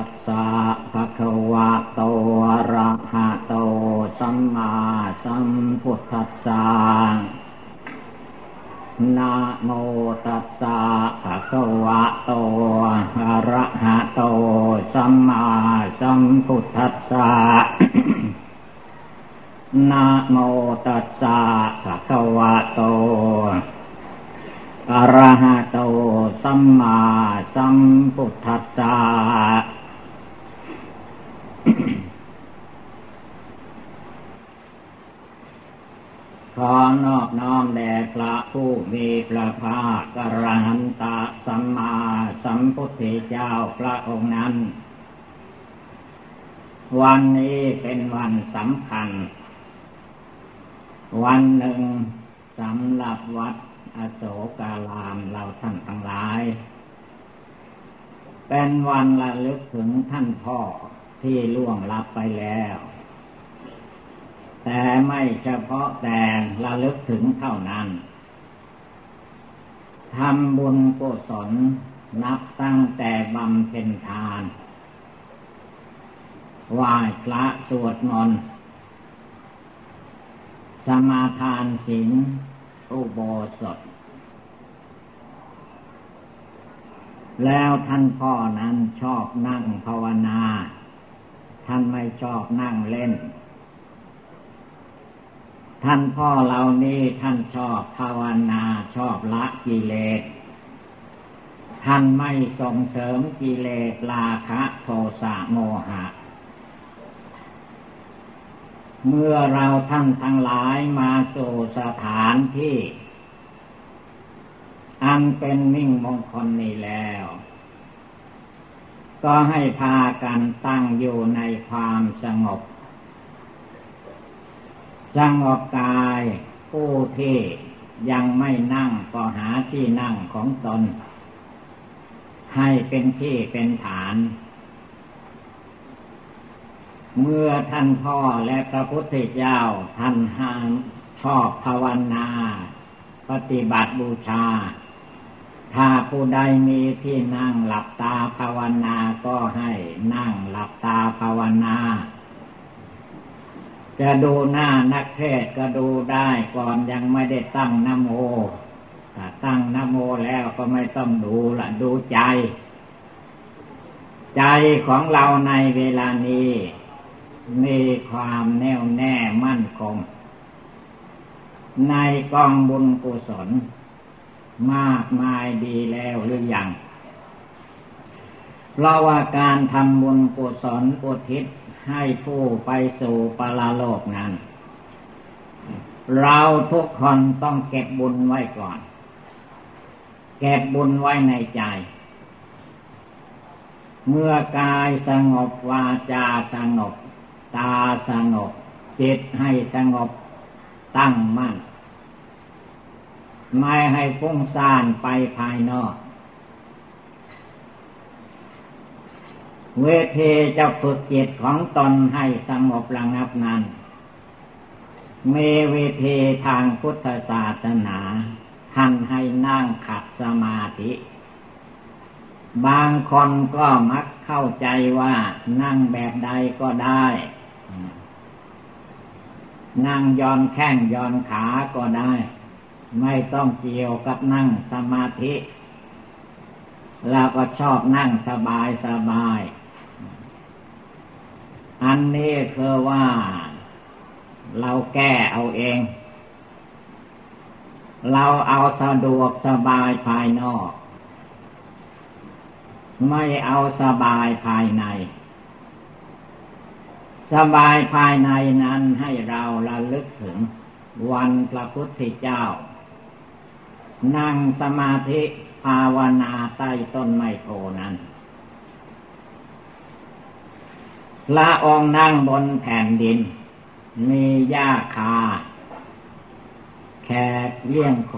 ตัสสะภะคะวะโตอะระหะโตสัมมาสัมพุทธัสสะนะโมตัสสะภะคะวะโตอะระหะโตสัมมาสัมพุทธัสสะนะโมตัสสะภะคะวะโตอะระหะโตสัมมาสัมพุทธัสสะขอนอบน้อมแด่พระผู้มีพระภาคกรหันตะสัมมาสัมพุทธเจ้าพระองค์นั้น วันนี้เป็นวันสำคัญ วันหนึ่งสำหรับวัดอโศกาลามเราท่านทั้งหลาย เป็นวันระลึกถึงท่านพ่อที่ล่วงลับไปแล้ว แต่ไม่เฉพาะแต่ระลึกถึงเท่านั้นทำบุญกุศลนับตั้งแต่บำเพ็ญทานไหว้พระสวดมนต์ สมาทานศีลอุโบสถ แล้วท่านพ่อนั้นชอบนั่งภาวนา ท่านไม่ชอบนั่งเล่น ท่านพ่อเหล่านี้ท่านชอบภาวนาชอบละกิเลส ท่านไม่ส่งเสริมกิเลสราคะโทสะโมหะ เมื่อเราท่านทั้งหลายมาสู่สถานที่ อันเป็นมิ่งมงคลนี้แล้ว ก็ให้พากันตั้งอยู่ในความสงบ สงบกายผู้ที่ยังไม่นั่งก็หาที่นั่งของตน ให้เป็นที่เป็นฐาน เมื่อท่านพ่อและพระพุทธเจ้าท่านห้ามชอบภาวนา ปฏิบัติบูชา ถ้าผู้ใดมีที่นั่งหลับตาภาวนาก็ให้นั่งหลับตาภาวนา จะดูหน้านักเทศก็ดูได้ก่อนยังไม่ได้ตั้งนโมถ้าตั้งนโมแล้วก็ไม่ต้องดูละดูใจ ใจของเราในเวลานี้ มีความแน่วแน่มั่นคง ในกองบุญกุศล มากมายดีแล้วหรือยังเพราะว่าการทำบุญกุศลอุทิศให้ผู้ไปสู่ปรโลกนั้น เราทุกคนต้องเก็บบุญไว้ก่อน เก็บบุญไว้ในใจ เมื่อกายสงบวาจาสงบ ตาสงบ จิตให้สงบตั้งมั่น ไม่ให้ฟุ้งซ่านไปภายนอก เวทีจะฝึกจิตของตนให้สงบระงับนั้นมีเวทีทางพุทธศาสนาท่านให้นั่งขัดสมาธิ บางคนก็มักเข้าใจว่านั่งแบบใดก็ได้ นั่งย้อนแข้งย้อนขาก็ได้ ไม่ต้องเกี่ยวกับนั่งสมาธิเราก็ชอบนั่งสบายสบาย อันนี้คือว่า เราแก้เอาเอง เราเอาสะดวกสบายภายนอก ไม่เอาสบายภายใน สบายภายในนั้นให้เราระลึกถึงวันพระพุทธเจ้า นั่งสมาธิภาวนาใต้ต้นไมโพนั้นละองนั่งบนแผ่นดิน มีหญ้าคา แขกเลี้ยงโค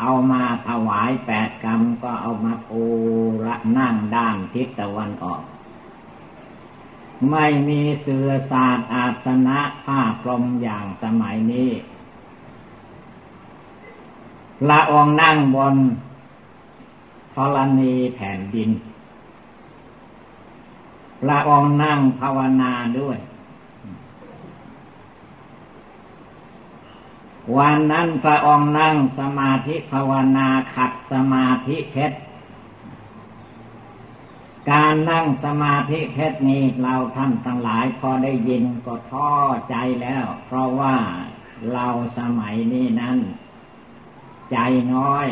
เอามาถวายแปดกรรมก็เอามาปูละนั่งด้านทิศตะวันออก ไม่มีเสือศาสตร์อาสนะผ้าพรมอย่างสมัยนี้ละองนั่งบนธรณีแผ่นดินพระองค์นั่งภาวนาด้วย วันนั้นพระองค์นั่งสมาธิภาวนาขัดสมาธิเพชร การนั่งสมาธิเพชรนี้เราท่านทั้งหลายพอได้ยินก็ท้อใจแล้ว เพราะว่าเราสมัยนี้นั้น ใจน้อย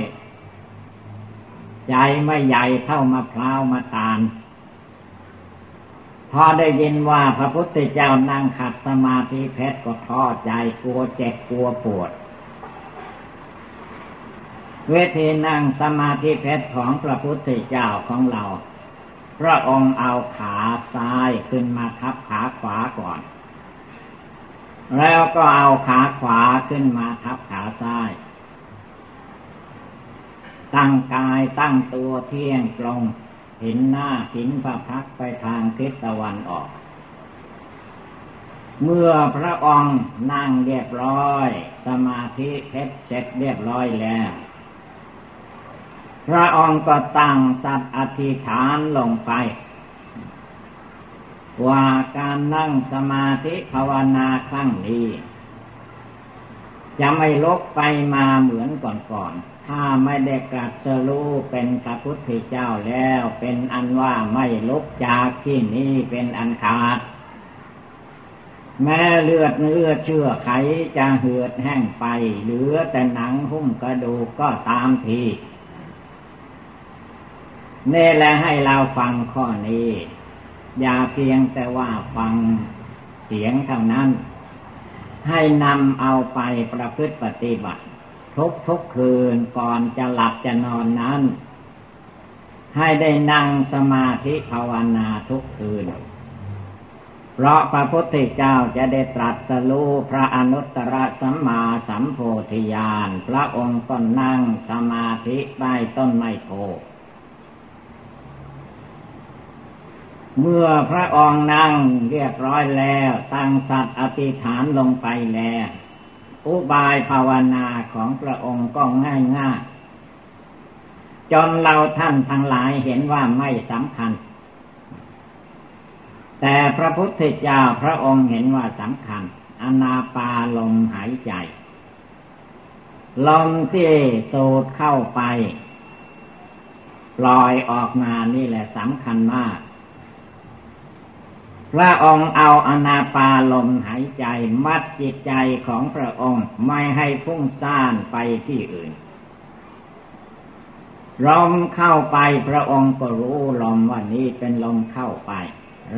ใจไม่ใหญ่เท่ามะพร้าวมาตาล พอได้ยินว่าพระพุทธเจ้านั่งขัดสมาธิเพชรก็ท้อใจกลัวเจ็บกลัวปวดเวทีนั่งสมาธิเพชรของพระพุทธเจ้าของเรา พระองค์เอาขาซ้ายขึ้นมาทับขาขวาก่อน แล้วก็เอาขาขวาขึ้นมาทับขาซ้าย ตั้งกายตั้งตัวเที่ยงตรงเห็นหน้าเห็นพระพักไปทางทิศตะวันออก เมื่อพระองค์นั่งเรียบร้อย สมาธิเพชรเสร็จเรียบร้อยแล้ว พระองค์ก็ตั้งสัตว์อธิษฐานลงไป ว่าการนั่งสมาธิภาวนาครั้งนี้ จะไม่ลกไปมาเหมือนก่อนๆ ถ้าไม่ได้กรัสรู้เป็นพระพุทธเจ้าแล้ว เป็นอันว่าไม่ลุกจากที่นี้เป็นอันขาด แม้เลือดเนื้อเชื่อไขจะเหือดแห้งไป เหลือแต่หนังหุ้มกระดูกก็ตามที นี่แหละให้เราฟังข้อนี้ อย่าเพียงแต่ว่าฟังเสียงเท่านั้น ให้นำเอาไปประพฤติปฏิบัติ ทุกทุกคืนก่อนจะหลับจะนอนนั้น ให้ได้นั่งสมาธิภาวนาทุกคืน เพราะพระพุทธเจ้าจะได้ตรัสรู้พระอนุตตรสัมมาสัมโพธิญาณ พระองค์ก็นั่งสมาธิใต้ต้นไม้โพ เมื่อพระองค์นั่งเรียบร้อยแล้วตั้งสัตว์อธิษฐานลงไปแล้ว อุบายภาวนาของพระองค์ก็ง่ายง่ายจนเราท่านทั้งหลายเห็นว่าไม่สำคัญ แต่พระพุทธเจ้าพระองค์เห็นว่าสำคัญ อนาปาลมหายใจ ลมที่สูดเข้าไป ปล่อยออกมานี่แหละสำคัญมาก พระองค์เอาอนาปาลมหายใจมัดจิตใจของพระองค์ไม่ให้พุ่งซ่านไปที่อื่นลมเข้าไปพระองค์ก็รู้ลมว่านี้เป็นลมเข้าไป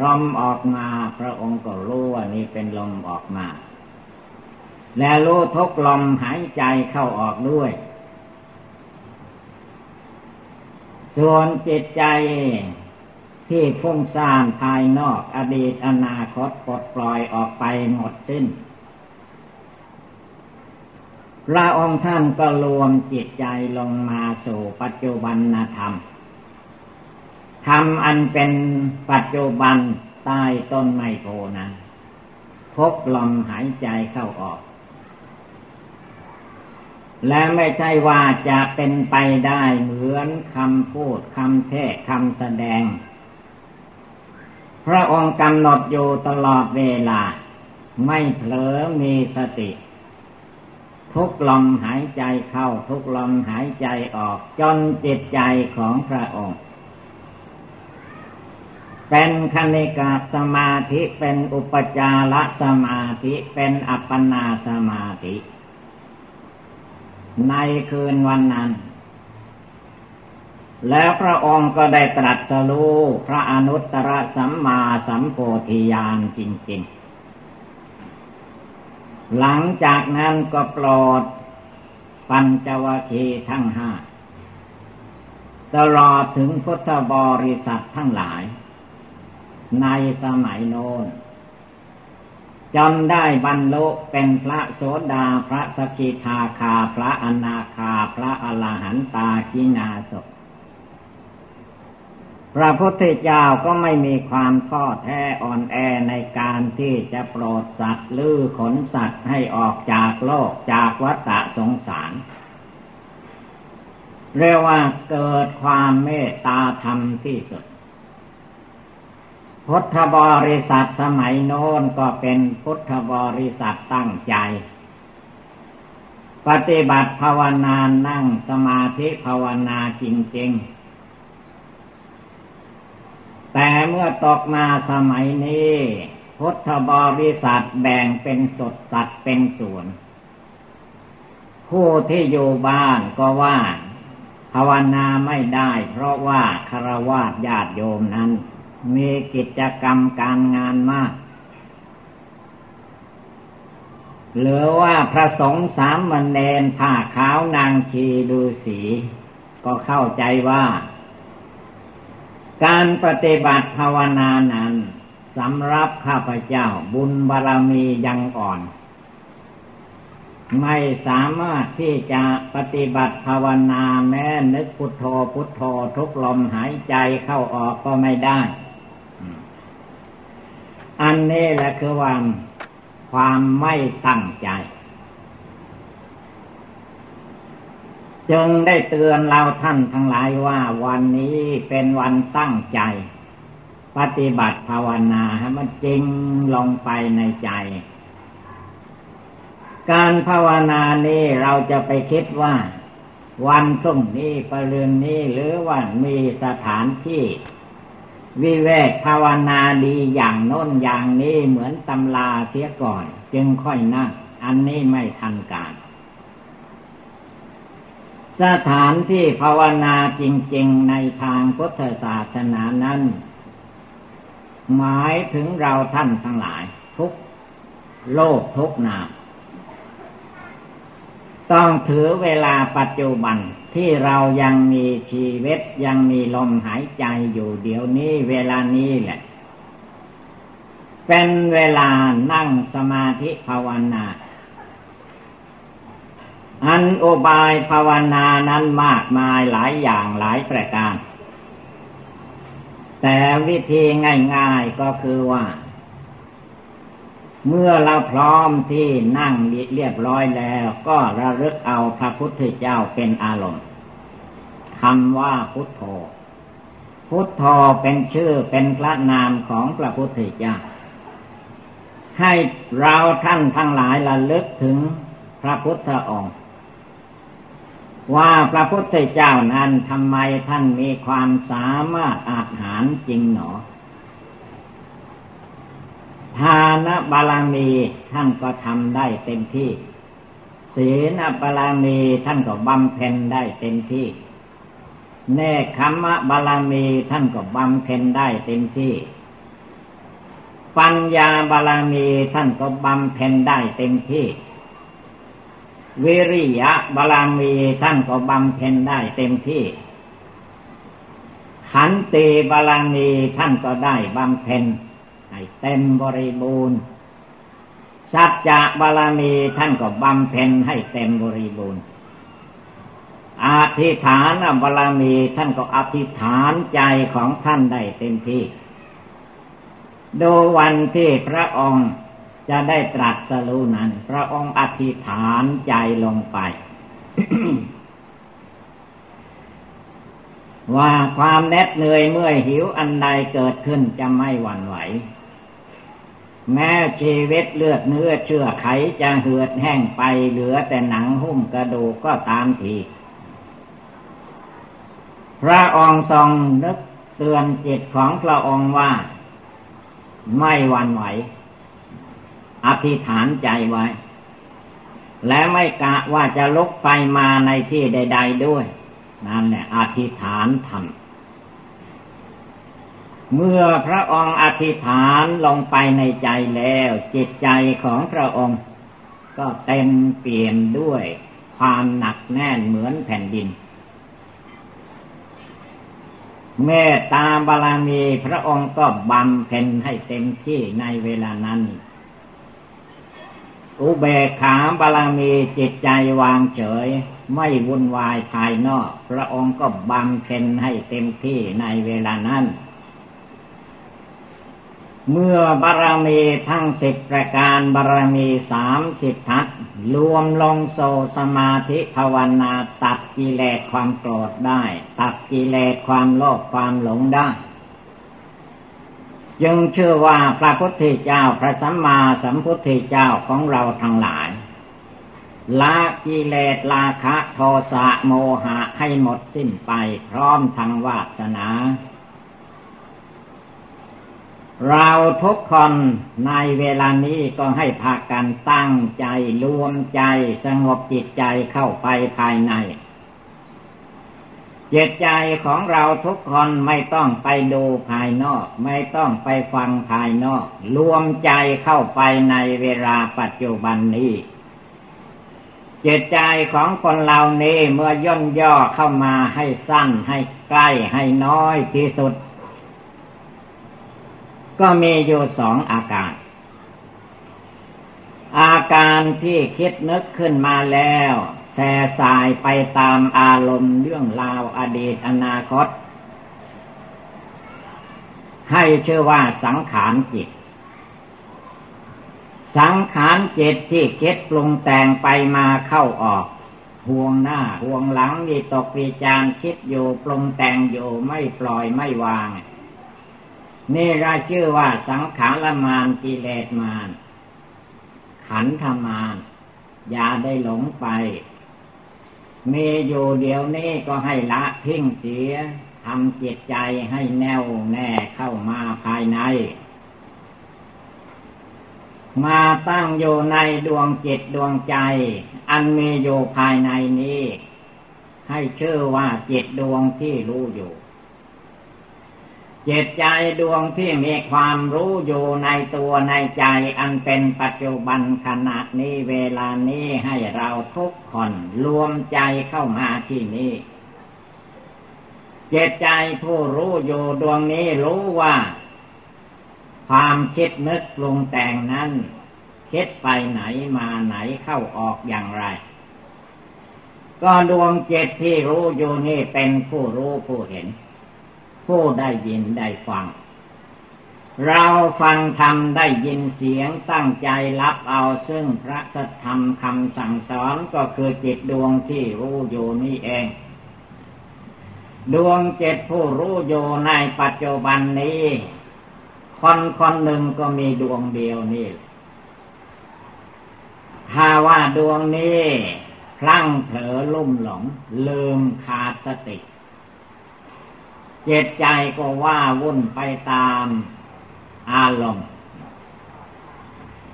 ลมออกมาพระองค์ก็รู้ว่านี้เป็นลมออกมา และรู้ทุกลมหายใจเข้าออกด้วย ส่วนจิตใจ ที่ฟุ้งซ่านภายนอกอดีตอนาคตปลดปล่อยออกไปหมดสิ้นพระองค์ท่านก็รวมจิตใจลงมาสู่ปัจจุบันธรรม ธรรมอันเป็นปัจจุบันใต้ต้นไมโพนั้นพบลมหายใจเข้าออก และไม่ใช่ว่าจะเป็นไปได้เหมือนคำพูดคำเทศคำแสดง พระองค์กำหนดอยู่ตลอดเวลา ไม่เผลอมีสติ ทุกลมหายใจเข้าทุกลมหายใจออก จนจิตใจของพระองค์ เป็นคณิกาสมาธิเป็นอุปจารสมาธิเป็นอัปปนาสมาธิ ในคืนวันนั้น แล้วพระองค์ก็ได้ตรัสรู้พระอนุตตรสัมมาสัมโพธิญาณจริง ๆ หลังจากนั้นก็โปรดปัญจวคีทั้งห้าตลอดถึงพุทธบริษัททั้งหลาย ในสมัยโน้นจนได้บรรลุเป็นพระโสดาพระสกิทาคา พระอนาคา พระอรหันตากินาศพ พระพุทธเจ้าก็ไม่มีความท้อแท้อ่อนแอในการที่จะโปรดสัตว์ลือขนสัตว์ให้ออกจากโลกจากวัฏสงสารเรียกว่าเกิดความเมตตาธรรมที่สุด พุทธบริษัทสมัยโน้นก็เป็นพุทธบริษัทตั้งใจ ปฏิบัติภาวนานั่งสมาธิภาวนาจริงๆ แต่เมื่อตกมาสมัยนี้ พุทธบริษัทแบ่งเป็นสดสัตว์เป็นส่วน ผู้ที่อยู่บ้านก็ว่าภาวนาไม่ได้ เพราะว่าคารวะญาติโยมนั้น มีกิจกรรมการงานมาก หรือว่าพระสงฆ์สามมันเนนผ้าขาวนางชีดูสี ก็เข้าใจว่า การปฏิบัติภาวนานั้นสำหรับข้าพเจ้าบุญบารมียังอ่อน ไม่สามารถที่จะปฏิบัติภาวนาแม้นึกพุทโธพุทโธทุกลมหายใจเข้าออกก็ไม่ได้ อันนี้แหละคือว่าความไม่ตั้งใจ จึงได้เตือนเราท่านทั้งหลายว่าวันนี้เป็นวันตั้งใจ ปฏิบัติภาวนาให้มันจริงลงไปในใจ การภาวนานี้เราจะไปคิดว่า วันตรงนี้ประเรือนนี้หรือว่ามีสถานที่ วิเวกภาวนาดีอย่างโน้นอย่างนี้เหมือนตำลาเสียก่อน จึงค่อยนั่งอันนี้ไม่ทันการ สถานที่ภาวนาจริง ๆ ในทางพุทธศาสนานั้น หมายถึงเราท่านทั้งหลาย ทุกโลกทุกนามต้องถือเวลาปัจจุบันที่เรายังมีชีวิตยังมีลมหายใจอยู่เดี๋ยวนี้เวลานี้แหละ เป็นเวลานั่งสมาธิภาวนา อันโอบายภาวนานั้นมากมายหลายอย่างหลายประการ แต่วิธีง่ายๆก็คือว่า เมื่อเราพร้อมที่นั่งเรียบร้อยแล้ว ก็ระลึกเอาพระพุทธเจ้าเป็นอารมณ์คำว่าพุทโธ พุทโธเป็นชื่อเป็นพระนามของพระพุทธเจ้า ให้เราท่านทั้งหลายระลึกถึงพระพุทธองค์ ว่าพระพุทธเจ้านั้นทำไมท่านมีความสามารถอาหารจริงหนอ ทานบาลามีท่านก็ทำได้เต็มที่ศีลบาลามีท่านก็บำเพ็ญได้เต็มที่เนคขมะบาลามีท่านก็บำเพ็ญได้เต็มที่ ปัญญาบาลามีท่านก็บำเพ็ญได้เต็มที่ วิริยะบาลามีท่านก็บำเพ็ญได้เต็มที่ ขันติบาลามีท่านก็ได้บำเพ็ญให้เต็มบริบูรณ์สัจจะบารมีท่านก็บำเพ็ญให้เต็มบริบูรณ์อธิษฐานบารมีท่านก็อธิษฐานใจของท่านได้เต็มที่ดูวันที่พระองค์ จะได้ตรัสรู้นั้น พระองค์อธิษฐานใจลงไป ว่าความเน็ดเหนื่อยเมื่อยหิวอันใดเกิดขึ้นจะไม่หวั่นไหว แม้ชีวิตเลือดเนื้อเชื่อไขจะเหือดแห้งไปเหลือแต่หนังหุ้มกระดูกก็ตามทีพระองค์ทรงนึกเตือนจิตของพระองค์ว่า ไม่หวั่นไหว อธิษฐานใจไว้ และไม่กะว่าจะลุกไปมาในที่ใด ๆด้วย นั่นแหละอธิษฐานทำเมื่อพระองค์อธิษฐานลงไปในใจแล้ว จิตใจของพระองค์ ก็เต็มเปลี่ยนด้วย ความหนักแน่นเหมือนแผ่นดินเมตตาบารมีพระองค์ก็บำเพ็ญให้เต็มที่ในเวลานั้น อุเบกขาบารมีจิตใจวางเฉย ไม่วุ่นวายภายนอก พระองค์ก็บำเพ็ญให้เต็มที่ในเวลานั้น เมื่อบารมีทั้งสิบประการบารมีสามสิบทัศรวมลงโซสมาธิภาวนาตัดกิเลสความโกรธได้ ตัดกิเลสความโลภความหลงได้ จึงเชื่อว่าพระพุทธเจ้าพระสัมมาสัมพุทธเจ้าของเราทั้งหลายละกิเลสราคะโทสะโมหะให้หมดสิ้นไปพร้อมทางวาสนา เราทุกคนในเวลานี้ก็ให้พากันตั้งใจรวมใจสงบจิตใจเข้าไปภายใน จิตใจของเราทุกคนไม่ต้องไปดูภายนอก ไม่ต้องไปฟังภายนอก รวมใจเข้าไปในเวลาปัจจุบันนี้จิตใจของคนเหล่านี้เมื่อย่นย่อเข้ามาให้สั้นให้ใกล้ให้น้อยที่สุด ก็มีอยู่สองอาการ อาการที่คิดนึกขึ้นมาแล้ว แส่สายไปตามอารมณ์เรื่องราวอดีตอนาคต ให้เชื่อว่าสังขารจิต สังขารจิตที่เคิดปรุงแต่งไปมาเข้าออกห่วงหน้าห่วงหลังมีตกวิจารคิดอยู่ปรุงแต่งอยู่ไม่ปล่อยไม่วาง นี่เราชื่อว่าสังขารมานกิเลสมาน ขันธมานอย่าได้หลงไป มีอยู่เดี๋ยวนี้ก็ให้ละทิ้งเสียทำจิตใจให้แน่วแน่เข้ามาภายใน มาตั้งอยู่ในดวงจิตดวงใจ อันมีอยู่ภายในนี้ ให้ชื่อว่าจิตดวงที่รู้อยู่ จิตใจดวงที่มีความรู้อยู่ในตัวในใจอันเป็นปัจจุบันขณะนี้เวลานี้ให้เราทุกคนรวมใจเข้ามาที่นี่จิตใจผู้รู้อยู่ดวงนี้รู้ว่า ความคิดนึกปรุงแต่งนั้น คิดไปไหนมาไหนเข้าออกอย่างไร ก็ดวงจิตที่รู้อยู่นี่เป็นผู้รู้ผู้เห็น ผู้ได้ยินได้ฟัง เราฟังธรรมได้ยินเสียงตั้งใจรับเอาซึ่งพระสัทธรรมคำสั่งสอนก็คือจิตดวงที่รู้อยู่นี่เอง ดวงเจ็ดผู้รู้อยู่ในปัจจุบันนี้ คนคนหนึ่งก็มีดวงเดียวนี่ถ้าว่าดวงนี้พลั้งเผลอลุ่มหลงลืมขาดสติ เจตใจก็ว่าวุ่นไปตามอารมณ์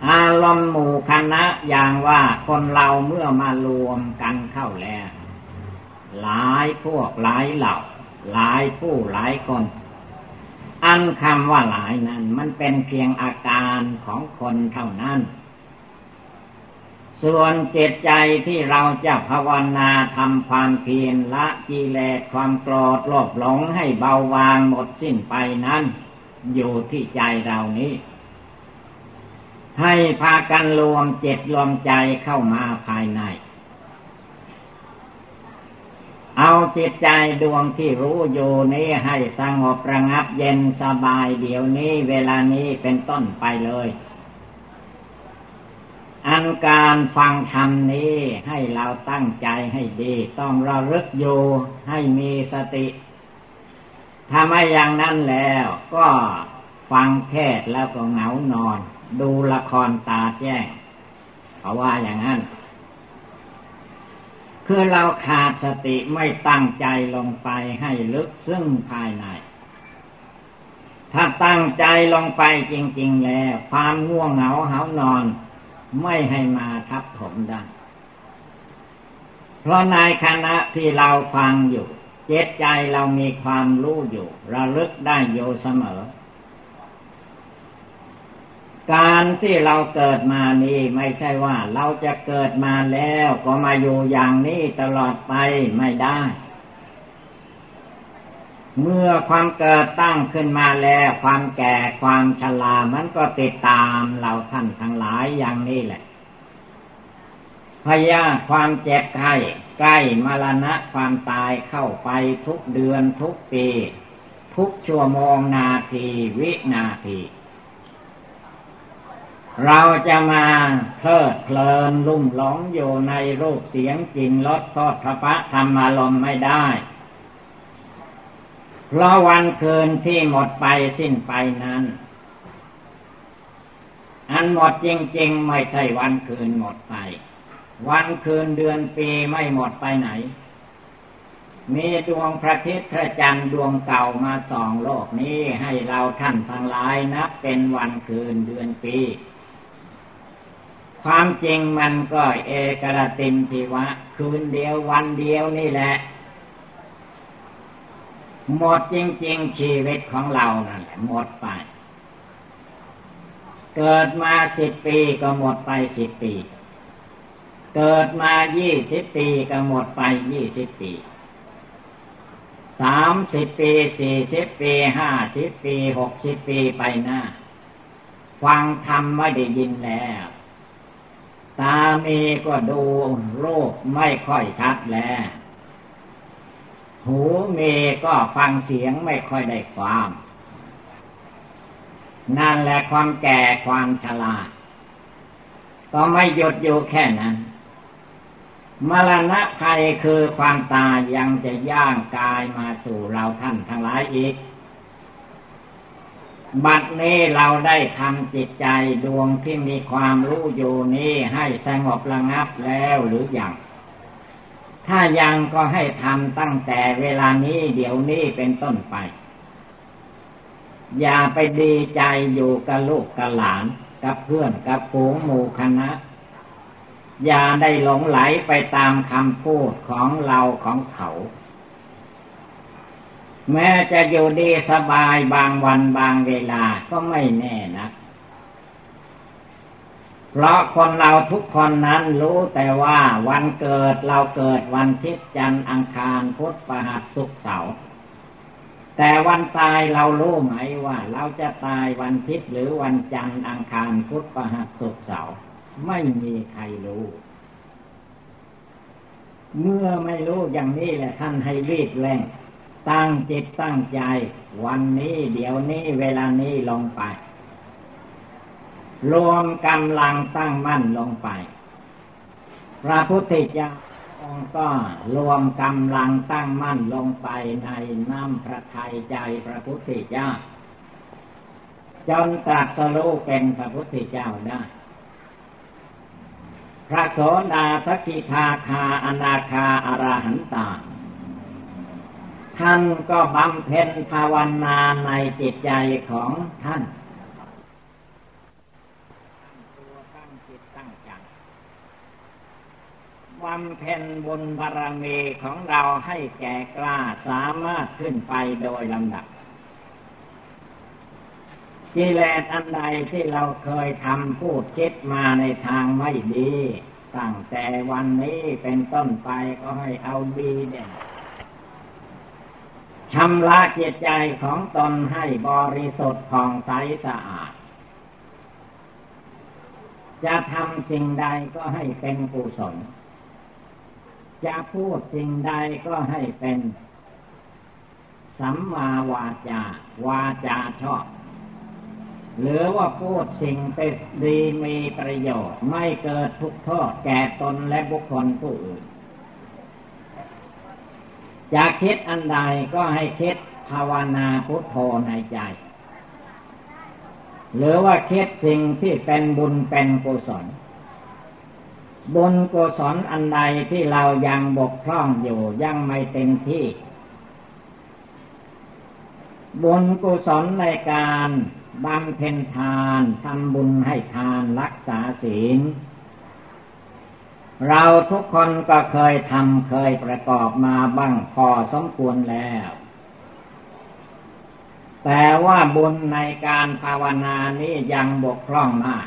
อารมณ์หมู่คณะอย่างว่าคนเราเมื่อมารวมกันเข้าแล้ว หลายพวกหลายเหล่า หลายผู้หลายคน อันคำว่าหลายนั้น มันเป็นเพียงอาการของคนเท่านั้น ส่วนจิตใจที่เราจะภาวนาทำความเพียรละกิเลสความโกรธโลภหลงให้เบาบางหมดสิ้นไปนั้น อยู่ที่ใจเรานี้ ให้พากันรวมเจิตรวมใจเข้ามาภายใน เอาจิตใจดวงที่รู้อยู่นี้ให้สงบระงับเย็นสบายเดี๋ยวนี้เวลานี้เป็นต้นไปเลย อันการฟังธรรมนี้ให้เราตั้งใจให้ดี ต้องระลึกอยู่ให้มีสติถ้าไม่อย่างนั้นแล้วก็ฟังแค่แล้วก็เหงานอน ดูละครตาแจ้งเพราะว่าอย่างนั้น คือเราขาดสติไม่ตั้งใจลงไปให้ลึกซึ่งภายใน ถ้าตั้งใจลงไปจริง ๆ แล้ว ความง่วงเหงาเหานอน ไม่ให้มาทับถมได้ เพราะในขณะที่เราฟังอยู่ เจตใจเรามีความรู้อยู่ ระลึกได้อยู่เสมอ การที่เราเกิดมานี้ไม่ใช่ว่า เราจะเกิดมาแล้วก็มาอยู่อย่างนี้ตลอดไปไม่ได้ เมื่อความเกิดตั้งขึ้นมาแล้วความแก่ความชรามันก็ติดตามเราท่านทั้งหลายอย่างนี้แหละพยาความเจ็บไข้ใกล้มรณะความตายเข้าไปทุกเดือนทุกปี ทุกชั่วโมงนาทีวินาที เราจะมาเพลิดเพลินลุ่มหลงอยู่ในรูปเสียงกลิ่นรสทอดพระธรรมอารมณ์ไม่ได้ เพราะวันคืนที่หมดไปสิ้นไปนั้นมันหมดจริง ๆ ไม่ใช่วันคืนหมดไป วันคืนเดือนปีไม่หมดไปไหน มีดวงพระอาทิตย์พระจันทร์ดวงเก่ามาส่องโลกนี้ให้เราท่านทั้งหลายนับเป็นวันคืนเดือนปี ความจริงมันก็เอกรตินทิวะ คืนเดียววันเดียวนี่แหละ หมดจริง ๆ ชีวิตของเรานั่นแหละหมดไป เกิดมาสิบปีก็หมดไปสิบปี เกิดมายี่สิบปีก็หมดไปยี่สิบปีสามสิบปีสี่สิบปีห้าสิบปีหกสิบปีไปหน้า ฟังธรรมไม่ได้ยินแล้ว ตามีก็ดูโลกไม่ค่อยชัดแล้ว หูเมก็ฟังเสียงไม่ค่อยได้ความ นั่นแหละความแก่ความชราก็ไม่หยุดอยู่แค่นั้น มรณะภัยคือความตายยังจะย่างกายมาสู่เราท่านทั้งหลายอีก บัดนี้เราได้ทำจิตใจดวงที่มีความรู้อยู่นี้ให้สงบระงับแล้วหรืออยัง ถ้ายังก็ให้ทำตั้งแต่เวลานี้เดี๋ยวนี้เป็นต้นไป อย่าไปดีใจอยู่กับลูกกับหลาน กับเพื่อนกับฝูงหมู่คณะ อย่าได้หลงไหลไปตามคำพูดของเราของเขา แม้จะอยู่ดีสบายบางวันบางเวลาก็ไม่แน่นะ เพราะคนเราทุกคนนั้นรู้แต่ว่าวันเกิดเราเกิดวันทิศจันทร์อังคารพุธประหัสสุกเสาร์แต่วันตายเรารู้ไหมว่า เราจะตายวันทิศหรือวันจันทร์อังคารพุธประหัสศุกเสาร์ไม่มีใครรู้ เมื่อไม่รู้อย่างนี้แหละท่านให้รีบแรงตั้งจิตตั้งใจ วันนี้เดี๋ยวนี้เวลานี้ลงไป รวมกำลังตั้งมั่นลงไป พระพุทธเจ้าองค์ก็รวมกำลังตั้งมั่นลงไปในน้ำพระทัยใจพระพุทธเจ้าจนตรัสรู้เป็นพระพุทธเจ้าได้ พระโสดาสกิทาคาอนาคาอรหันตา ท่านก็บำเพ็ญภาวนาในจิตใจของท่าน บำเพ็ญบุญบารมีของเราให้แก่กล้าสามารถขึ้นไปโดยลำดับกิเลสอันใดที่เราเคยทำพูดคิดมาในทางไม่ดีตั้งแต่วันนี้เป็นต้นไปก็ให้เอาดีเด่นชำระจิตใจของตนให้บริสุทธิ์ผ่องใสสะอาด จะทำสิ่งใดก็ให้เป็นกุศล จะพูดสิ่งใดก็ให้เป็น สัมมาวาจา วาจาชอบ หรือว่าพูดสิ่งเป็นดีมีประโยชน์ ไม่เกิดทุกข์โทษแก่ตนและบุคคลผู้อื่นจะคิดอันใดก็ให้คิดภาวนาพุทโธในใจ หรือว่าคิดสิ่งที่เป็นบุญเป็นกุศล บุญกุศลอันใดที่เรายังบกพร่องอยู่ยังไม่เต็มที่ บุญกุศลในการบำเพ็ญทานทำบุญให้ทานรักษาศีล เราทุกคนก็เคยทำเคยประกอบมาบ้างพอสมควรแล้ว แต่ว่าบุญในการภาวนานี้ยังบกพร่องมาก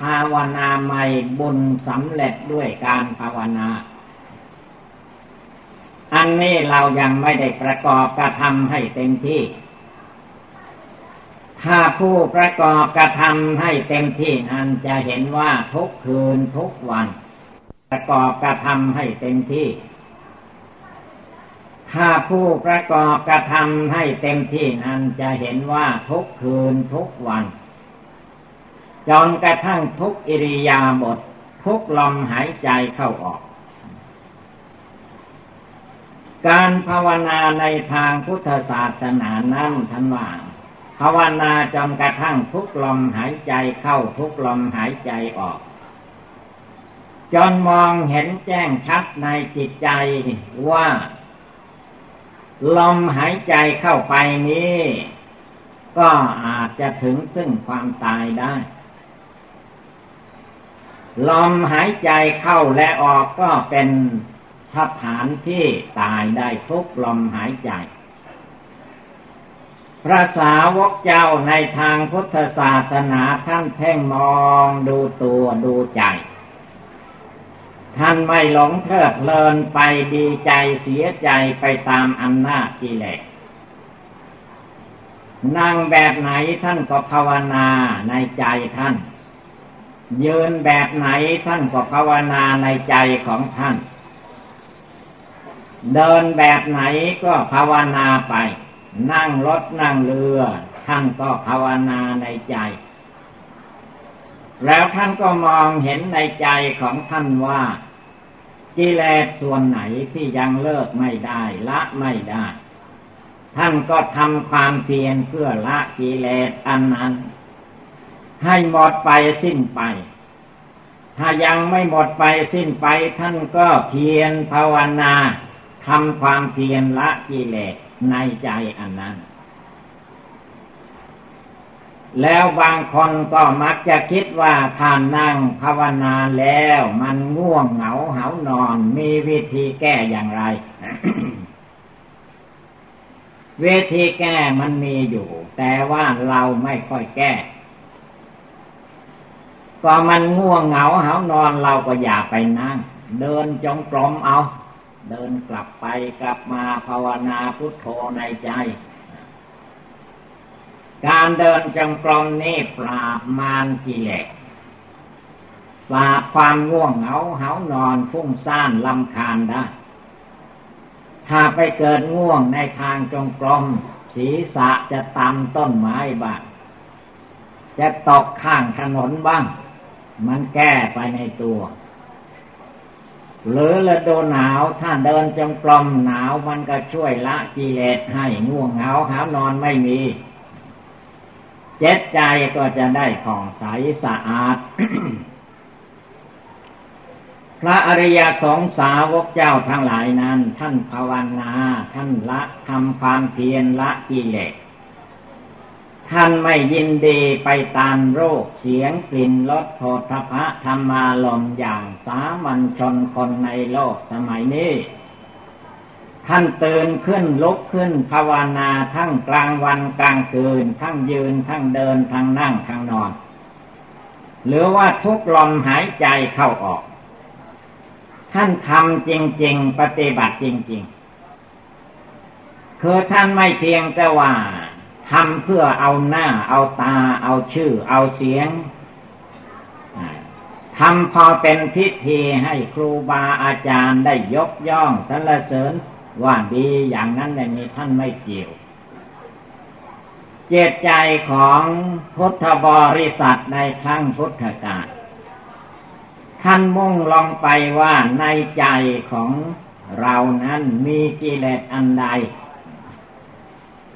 ภาวนาใหม่บุญสำเร็จด้วยการภาวนา อันนี้เรายังไม่ได้ประกอบกระทำให้เต็มที่ ถ้าผู้ประกอบกระทำให้เต็มที่นั้นจะเห็นว่าทุกคืนทุกวัน ประกอบกระทำให้เต็มที่ ถ้าผู้ประกอบกระทำให้เต็มที่นั้นจะเห็นว่าทุกคืนทุกวัน จนกระทั่งทุกอิริยาบถทุกลมหายใจเข้าออก การภาวนาในทางพุทธศาสนานั้นทันว่าภาวนาจนกระทั่งทุกลมหายใจเข้าทุกลมหายใจออก จนมองเห็นแจ้งชัดในจิตใจว่า ลมหายใจเข้าไปนี้ ก็อาจจะถึงซึ่งความตายได้ ลมหายใจเข้าและออกก็เป็นสถานที่ตายได้ทุกลมหายใจ พระสาวกเจ้าในทางพุทธศาสนาท่านเพ่งมองดูตัวดูใจ ท่านไม่หลงเพลิดเพลินไปดีใจเสียใจไปตามอำนาจกิเลสนั่งแบบไหนท่านก็ภาวนาในใจท่าน ยืนแบบไหนท่านก็ภาวนาในใจของท่าน เดินแบบไหนก็ภาวนาไป นั่งรถนั่งเรือ ท่านก็ภาวนาในใจ แล้วท่านก็มองเห็นในใจของท่านว่ากิเลสส่วนไหนที่ยังเลิกไม่ได้ละไม่ได้ ท่านก็ทำความเพียรเพื่อละกิเลสอันนั้น ให้หมดไปสิ้นไป ถ้ายังไม่หมดไปสิ้นไป ท่านก็เพียรภาวนาทำความเพียรละกิเลสในใจอันนั้น แล้วบางคนก็มักจะคิดว่าท่านนั่งภาวนาแล้วมันง่วงเหงาเหานอนมีวิธีแก้อย่างไร วิธีแก้มันมีอยู่ แต่ว่าเราไม่ค่อยแก้ ก็มันง่วงเหงาเหานอนเราก็อย่าไปนั่ง เดินจงกรมเอา เดินกลับไปกลับมาภาวนาพุทโธในใจ การเดินจงกรมนี่ปราบมารกิเลสปราบความง่วงเหงาเหานอนฟุ้งซ่านลำคาญได้ถ้าไปเกิดง่วงในทางจงกรมศีรษะจะตำต้นไม้บ้างจะตกข้างถนนบ้าง มันแก้ไปในตัว หรือฤดูหนาวถ้าเดินจงกรมหนาวมันก็ช่วยละกิเลสให้ง่วงเหงาหานอนไม่มี เจ็ดใจก็จะได้ผ่องใสสะอาด พระอริยสงสาวกเจ้าทั้งหลายนั้น ท่านภาวนา ท่านละทำความเพียรละกิเลส ท่านไม่ยินดีไปตามโรคเสียงกลิ่นรสโผฏฐะธรรมาลมอย่างสามัญชนคนในโลกสมัยนี้ ท่านตื่นขึ้นลุกขึ้นภาวนาทั้งกลางวันกลางคืน ทั้งยืนทั้งเดินทั้งนั่งทั้งนอน หรือว่าทุกลมหายใจเข้าออก ท่านทำจริง ๆ ปฏิบัติจริง ๆ คือท่านไม่เพียงแต่ว่า ทำเพื่อเอาหน้า เอาตา เอาชื่อ เอาเสียงทำพอเป็นพิธีให้ครูบาอาจารย์ได้ยกย่องสรรเสริญว่าดีอย่างนั้นในมีท่านไม่เกี่ยว เจตใจของพุทธบริษัทในครั้งพุทธกาลท่านมุ่งลองไปว่าในใจของเรานั้นมีกิเลสอันใด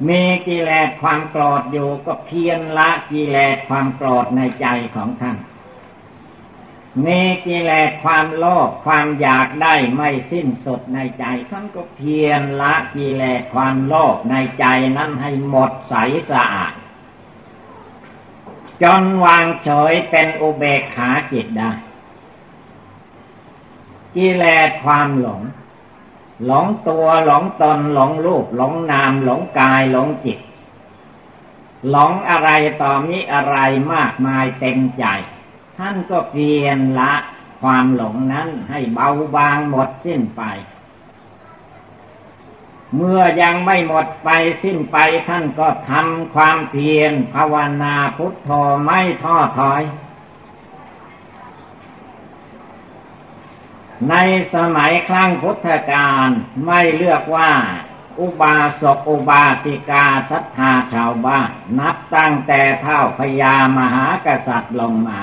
มีกิเลสความโกรธอยู่ก็เพียรละกิเลสความโกรธในใจของท่าน มีกิเลสความโลภความอยากได้ไม่สิ้นสุดในใจ ท่านก็เพียรละกิเลสความโลภในใจนั้นให้หมดใสสะอาดจนวางเฉยเป็นอุเบกขาจิตได้กิเลสความหลง หลงตัวหลงตนหลงรูปหลงนามหลงกายหลงจิต หลงอะไรต่อมิอะไรมากมายเต็มใจ ท่านก็เพียนละความหลงนั้นให้เบาบางหมดสิ้นไป เมื่อยังไม่หมดไปสิ้นไปท่านก็ทำความเพียรภาวนาพุทโธไม่ท้อถอย ในสมัยครั้งพุทธกาลไม่เลือกว่า อุบาสกอุบาสิกาศรัทธาชาวบ้านนับตั้งแต่เท่าพญามหากษัตริย์ลงมา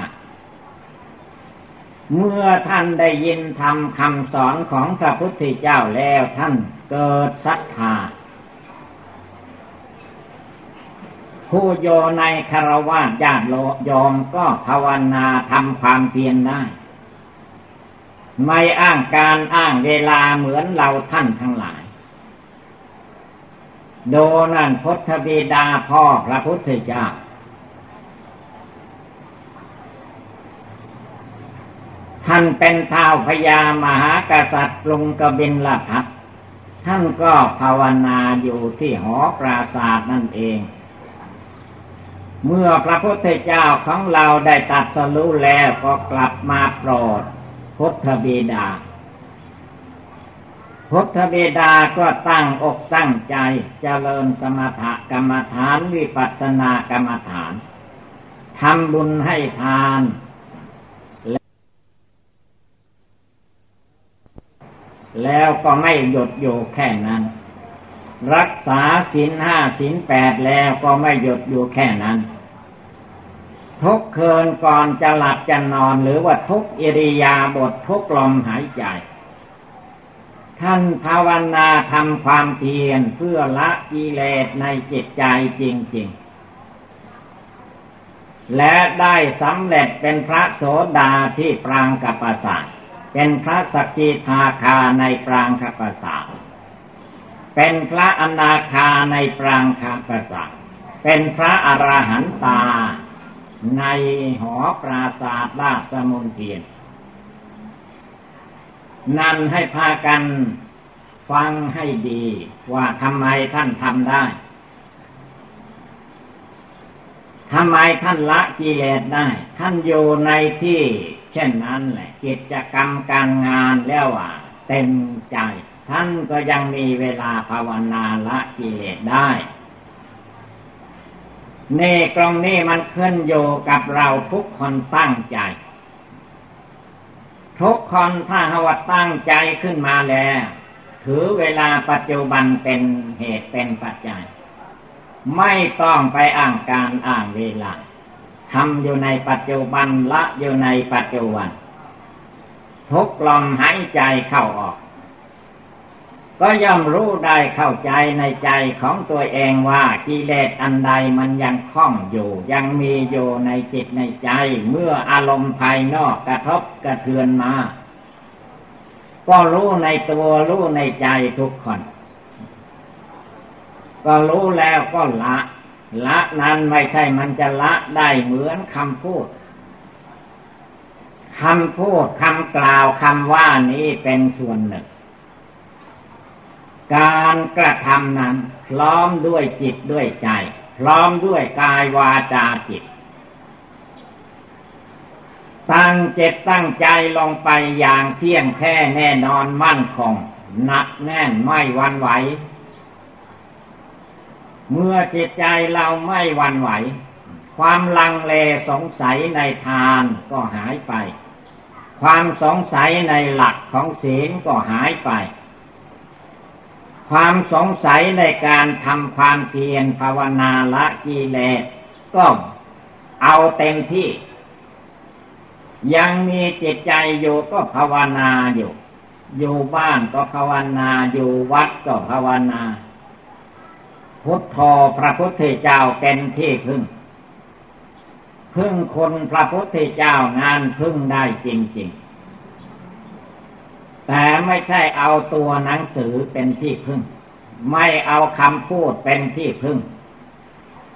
เมื่อท่านได้ยินทำคำสอนของพระพุทธเจ้าแล้วท่านเกิดศรัทธาผู้โยในคารวะญาติโยมก็ภาวนาทำความเพียรได้ ไม่อ้างการอ้างเวลาเหมือนเราท่านทั้งหลาย โดนั่นพุทธบิดาพ่อพระพุทธเจ้าท่านเป็นท้าวพญามหากษัตริย์กรุงกบินละพัทท่านก็ภาวนาอยู่ที่หอปราศาสนั่นเอง เมื่อพระพุทธเจ้าของเราได้ตัดสรู้แล้วก็กลับมาโปรด พุทธบิดา พุทธบิดาก็ตั้งอกตั้งใจเจริญสมถกรรมฐานวิปัสสนากรรมฐานทำบุญให้ทานแล้วก็ไม่หยุดอยู่แค่นั้น รักษาศีลห้าศีลแปดแล้วก็ไม่หยุดอยู่แค่นั้น ทุกคืนก่อนจะหลับจะนอนหรือว่าทุกอิริยาบถทุกลมหายใจ ท่านภาวนาทำความเพียรเพื่อละกิเลสในจิตใจจริง ๆ และได้สำเร็จเป็นพระโสดาที่ปรางกัปสาเป็นพระสกิทาคาในปรางคปสาเป็นพระอนาคาในปรางคปสาเป็นพระอรหันตา ในหอปราศาสตราสมุนเทียน นั่นให้พากันฟังให้ดีว่าทำไมท่านทำได้ทำไมท่านละกิเลสได้ ท่านอยู่ในที่เช่นนั้นแหละ กิจกรรมการงานแล้วอะเต็มใจ ท่านก็ยังมีเวลาภาวนาละกิเลสได้ นี่ตรงนี้มันขึ้นอยู่กับเราทุกคนตั้งใจ ทุกคนถ้าหวตั้งใจขึ้นมาแล้ว ถือเวลาปัจจุบันเป็นเหตุเป็นปัจจัย ไม่ต้องไปอ้างการอ้างเวลาทำอยู่ในปัจจุบันละอยู่ในปัจจุบัน ทุกลมหายใจเข้าออก ก็ย่อมรู้ได้เข้าใจในใจของตัวเองว่ากิเลสอันใดมันยังคล้องอยู่ ยังมีอยู่ในจิตในใจ เมื่ออารมณ์ภายนอกกระทบกระเทือนมา ก็รู้ในตัวรู้ในใจทุกคน ก็รู้แล้วก็ละ ละนั้นไม่ใช่มันจะละได้เหมือนคำพูดคำพูดคำกล่าวคำว่านี้เป็นส่วนหนึ่ง การกระทำนั้น พร้อมด้วยจิตด้วยใจ พร้อมด้วยกายวาจาจิต ตั้งเจตตั้งใจลงไปอย่างเที่ยงแท้แน่นอนมั่นคงหนักแน่นไม่วันไหว เมื่อจิตใจเราไม่วันไหว ความลังเลสงสัยในทานก็หายไป ความสงสัยในหลักของศีลก็หายไป ความสงสัยในการทำความเพียรภาวนาละกิเลสก็เอาเต็มที่ ยังมีจิตใจอยู่ก็ภาวนาอยู่ อยู่บ้านก็ภาวนาอยู่วัดก็ภาวนา พุทโธพระพุทธเจ้าเป็นที่พึ่ง พึ่งคนพระพุทธเจ้างานพึ่งได้จริงๆ แต่ไม่ใช่เอาตัวหนังสือเป็นที่พึ่ง ไม่เอาคำพูดเป็นที่พึ่ง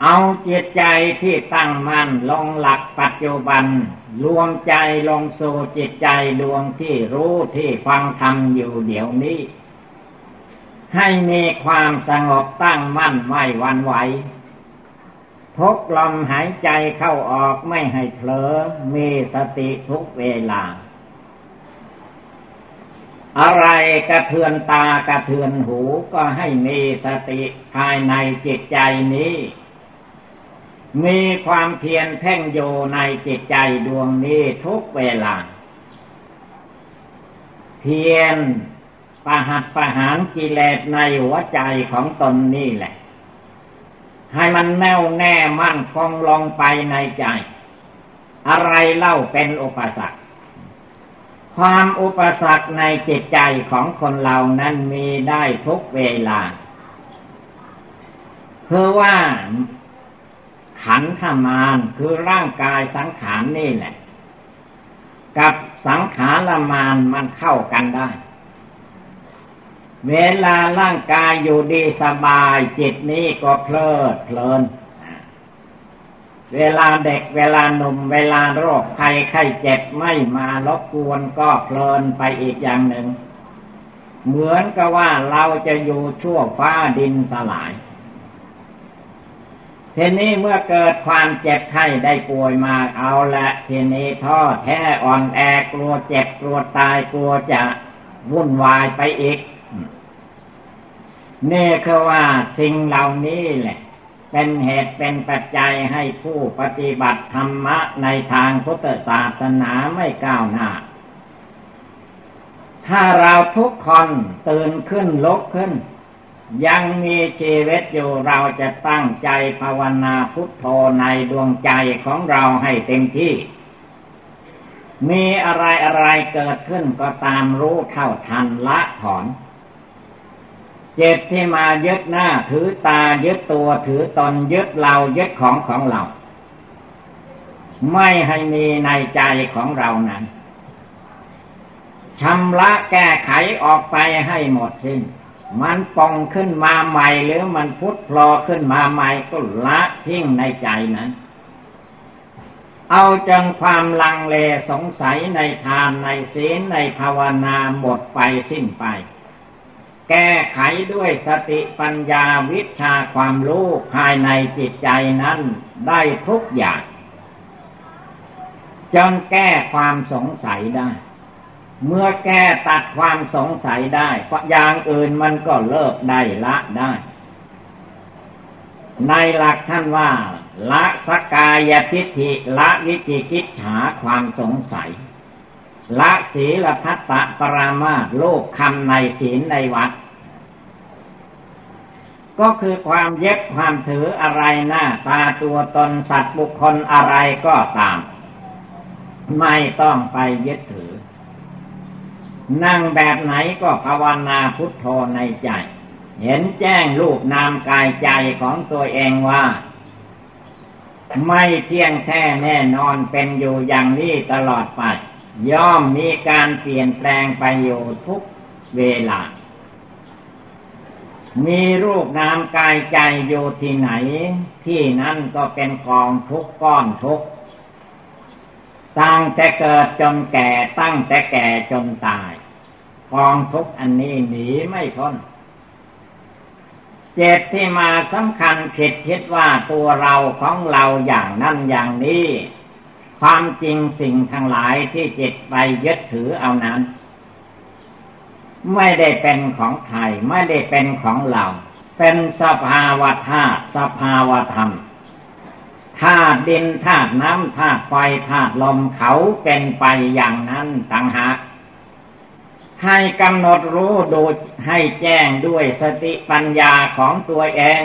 เอาจิตใจที่ตั้งมั่นลงหลักปัจจุบัน รวมใจลงสู่จิตใจดวงที่รู้ที่ฟังธรรมอยู่เดี๋ยวนี้ ให้มีความสงบตั้งมั่นไม่วันไหวทุกลมหายใจเข้าออกไม่ให้เผลอมีสติทุกเวลา อะไรกระเทือนตากระเทือนหูก็ให้มีสติภายในจิตใจนี้ มีความเพียรเพ่งโยในจิตใจดวงนี้ทุกเวลา เพียรประหัตประหารกิเลสในหัวใจของตนนี่แหละ ให้มันแน่วแน่มั่นคงลงไปในใจ อะไรเล่าเป็นอุปสรรค ความอุปสรรคในจิตใจของคนเรานั้นมีได้ทุกเวลา คือว่าขันธมานคือร่างกายสังขารนี่แหละ กับสังขารมานมันเข้ากันได้ เวลาร่างกายอยู่ดีสบายจิตนี้ก็เพลิดเพลิน เวลาเด็กเวลาหนุ่มเวลาโรคภัยไข้เจ็บไม่มารบกวนก็เพลินไปอีกอย่างหนึ่ง เหมือนกับว่าเราจะอยู่ชั่วฟ้าดินสลายทีนี้เมื่อเกิดความเจ็บไข้ได้ป่วยมาเอาละทีนี้ท้อแท้อ่อนแอกลัวเจ็บกลัวตายกลัวจะวุ่นวายไปอีกนี่คือว่าสิ่งเหล่านี้แหละ เป็นเหตุเป็นปัจจัยให้ผู้ปฏิบัติธรรมะในทางพุทธศาสนาไม่ก้าวหน้า ถ้าเราทุกคนตื่นขึ้นลุกขึ้น ยังมีชีวิตอยู่เราจะตั้งใจภาวนาพุทโธในดวงใจของเราให้เต็มที่ มีอะไรอะไรเกิดขึ้นก็ตามรู้เท่าทันละถอน เจ็บที่มายึดหน้า ถือตายึดตัวถือตนยึดเรายึดของของเรา ไม่ให้มีในใจของเรานั้นชำระแก้ไขออกไปให้หมดสิ้น มันปองขึ้นมาใหม่หรือมันพุทธพลอขึ้นมาใหม่ก็ละทิ้งในใจนั้น เอาจังความลังเลสงสัยในทานในศีลในภาวนาหมดไปสิ้นไป แก้ไขด้วยสติปัญญาวิชาความรู้ภายในจิตใจนั้นได้ทุกอย่างจนแก้ความสงสัยได้ เมื่อแก้ตัดความสงสัยได้อย่างอื่นมันก็เลิกได้ละได้ ในหลักท่านว่า ละสกายทิฏฐิละวิจิกิจฉาความสงสัย ละศีลพัตตะปรามาโลกคำในศีลในวัด ก็คือความเย็บความถืออะไรหน้าตาตัวตนสัตว์บุคคลอะไรก็ตาม ไม่ต้องไปยึดถือ นั่งแบบไหนก็ภาวนาพุทโธในใจ เห็นแจ้งรูปนามกายใจของตัวเองว่าไม่เที่ยงแท้แน่นอนเป็นอยู่อย่างนี้ตลอดไป ย่อมมีการเปลี่ยนแปลงไปอยู่ทุกเวลา มีรูปนามกายใจอยู่ที่ไหน ที่นั่นก็เป็นกองทุกก้อนทุกตั้งแต่เกิดจนแก่ตั้งแต่แก่จนตาย กองทุกอันนี้หนีไม่พ้นเจตที่มาสำคัญผิดคิดว่าตัวเราของเราอย่างนั้นอย่างนี้ ความจริงสิ่งทั้งหลายที่จิตไปยึดถือเอานั้น ไม่ได้เป็นของใครไม่ได้เป็นของเราเป็นสภาวะธาตุสภาวะธรรมธาตุดินธาตุน้ำธาตุไฟธาตุลมเขาเป็นไปอย่างนั้นต่างหากให้กำหนดรู้ดูให้แจ้งด้วยสติปัญญาของตัวเอง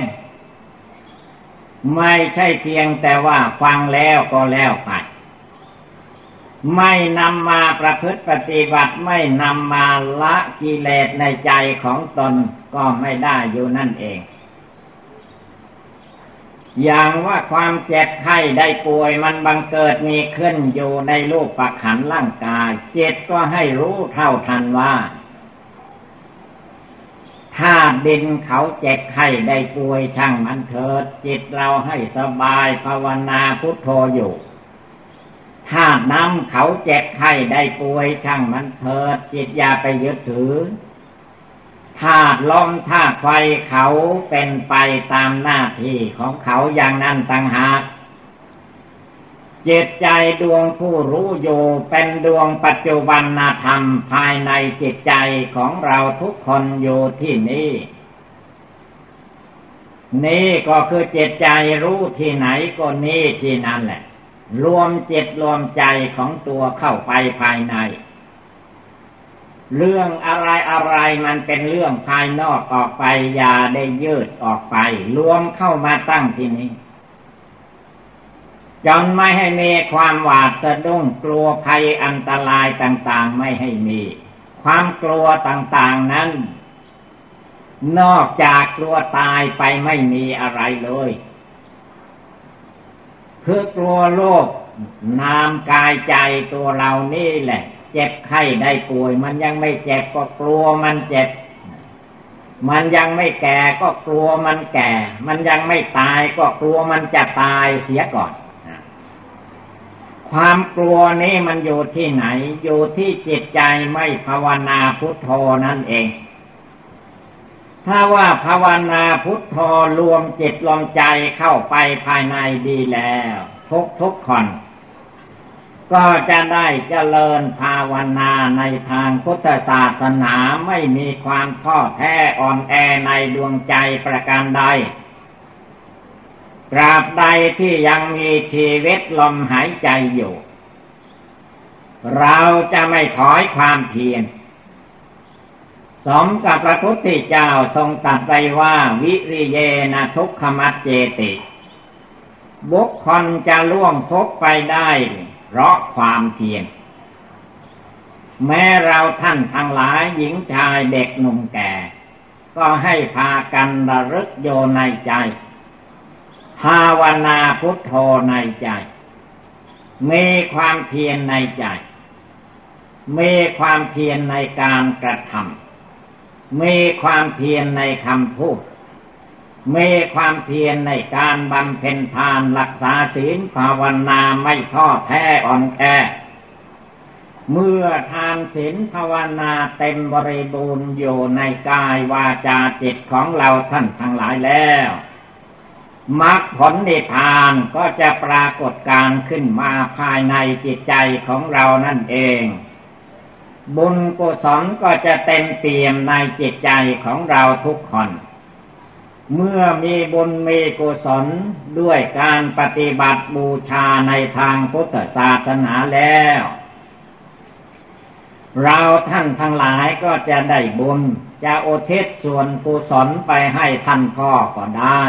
ไม่ใช่เพียงแต่ว่าฟังแล้วก็แล้วไป ไม่นำมาประพฤติปฏิบัติไม่นำมาละกิเลสในใจของตนก็ไม่ได้อยู่นั่นเอง อย่างว่าความเจ็บไข้ได้ป่วยมันบังเกิดมีขึ้นอยู่ในรูปปักขันร่างกายเจ็บก็ให้รู้เท่าทันว่าถ้าดินเขาเจ็บไข้ได้ป่วยช่างมันเถิด จิตเราให้สบายภาวนาพุทโธอยู่ ถ้านำเขาเจ็บไข้ได้ป่วยช่างมันเถิดจิตอย่าไปยึดถือธาตุลมธาตุไฟเขาเป็นไปตามหน้าที่ของเขาอย่างนั้นต่างหากจิตใจดวงผู้รู้อยู่เป็นดวงปัจจุบันธรรมภายในจิตใจของเราทุกคนอยู่ที่นี่นี่ก็คือจิตใจรู้ที่ไหนก็นี่ที่นั่นแหละ รวมจิตรวมใจของตัวเข้าไปภายใน เรื่องอะไรอะไรมันเป็นเรื่องภายนอกออกไป อย่าได้ยืดออกไป รวมเข้ามาตั้งที่นี้จนไม่ให้มีความหวาดสะดุ้งกลัวภัยอันตรายต่าง ๆ ไม่ให้มี ความกลัวต่าง ๆนั้น นอกจากกลัวตายไปไม่มีอะไรเลย คือกลัวโรคนามกายใจตัวเรานี่แหละ เจ็บไข้ได้ป่วย มันยังไม่เจ็บก็กลัวมันเจ็บ มันยังไม่แก่ก็กลัวมันแก่ มันยังไม่ตายก็กลัวมันจะตายเสียก่อนความกลัวนี้มันอยู่ที่ไหน อยู่ที่จิตใจไม่ภาวนาพุทโธนั่นเอง ถ้าว่าภาวนาพุทโธรวมจิตรวมใจเข้าไปภายในดีแล้ว ทุกทุกคนก็จะได้เจริญภาวนาในทางพุทธศาสนาไม่มีความท้อแท้อ่อนแอในดวงใจประการใดตราบใดที่ยังมีชีวิตลมหายใจอยู่ เราจะไม่ถอยความเพียร สมกับพระพุทธเจ้าทรงตัดไว้ว่า วิริเยนะทุกขมัดเจติ บุคคลจะล่วงทุกไปได้ เพราะความเพียรแม้เราท่านทั้งหลายหญิงชายเด็กหนุ่มแก่ ก็ให้พากันระลึกโยในใจ ภาวนาพุทโธในใจ มีความเพียรในใจ มีความเพียรในการกระทำ มีความเพียรในคำพูด มีความเพียรในการบำเพ็ญทานรักษาศีลภาวนาไม่ท้อแท้อ่อนแอ เมื่อทานศีลภาวนาเต็มบริบูรณ์อยู่ในกายวาจาจิตของเราท่านทั้งหลายแล้วมรรคผลนิพพานก็จะปรากฏการขึ้นมาภายในจิตใจของเรานั่นเอง บุญกุศลก็จะเต็มเปี่ยมในจิตใจของเราทุกคน เมื่อมีบุญมีกุศลด้วยการปฏิบัติบูชาในทางพุทธศาสนาแล้ว เราท่านทั้งหลายก็จะได้บุญ จะอุทิศส่วนกุศลไปให้ท่านพ่อก็ได้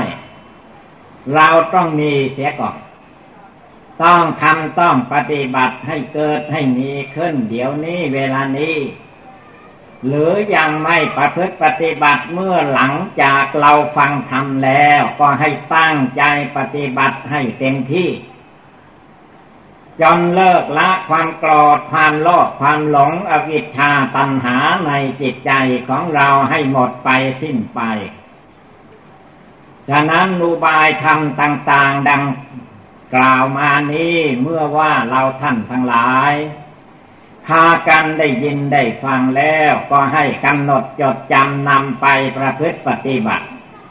เราต้องมีเสียก่อน ต้องทำต้องปฏิบัติให้เกิดให้มีขึ้น เดี๋ยวนี้เวลานี้ หรือยังไม่ประพฤติปฏิบัติเมื่อหลังจากเราฟังธรรมแล้ว ก็ให้ตั้งใจปฏิบัติให้เต็มที่จนเลิกละความโกรธความโลภความหลงอวิชชาตัณหาในจิตใจของเราให้หมดไปสิ้นไป ฉะนั้นนูบายธรรมต่าง ๆ ดัง กล่าวมานี้เมื่อว่าเราท่านทั้งหลาย พากันได้ยินได้ฟังแล้วก็ให้กำหนดจดจำนำไปประพฤติปฏิบัติ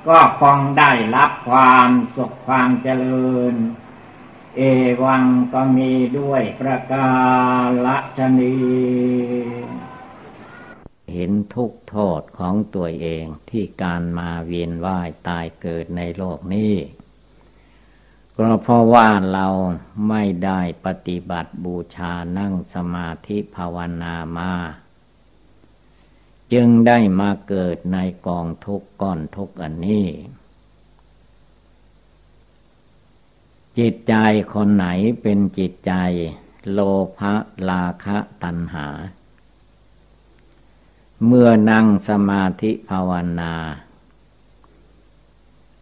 ก็คงได้รับความสุขความเจริญ เอวังก็มีด้วยประกาศชนีเห็นทุกโทษของตัวเองที่การมาเวียนว่ายตายเกิดในโลกนี้ ก็เพราะว่าเราไม่ได้ปฏิบัติบูชานั่งสมาธิภาวนามา จึงได้มาเกิดในกองทุกก้อนทุกอันนี้ จิตใจคนไหนเป็นจิตใจ โลภะลาคะตัณหา เมื่อนั่งสมาธิภาวนา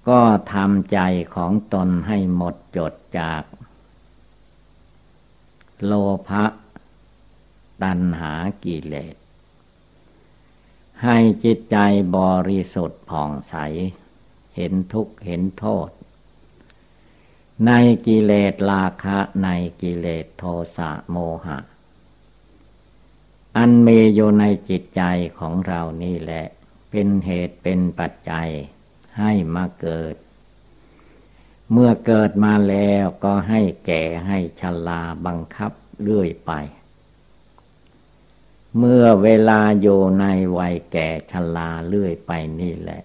ก็ทำใจของตนให้หมดจดจาก โลภะตัณหากิเลส ให้จิตใจบริสุทธิ์ผ่องใส เห็นทุกข์เห็นโทษ ในกิเลสราคะในกิเลสโทสะโมหะ อันเมีอยู่ในจิตใจของเรานี่แหละ เป็นเหตุเป็นปัจจัย ให้มาเกิด เมื่อเกิดมาแล้วก็ให้แก่ให้ชลาบังคับเรื่อยไป เมื่อเวลาอยู่ในวัยแก่ชลาเรื่อยไปนี่แหละ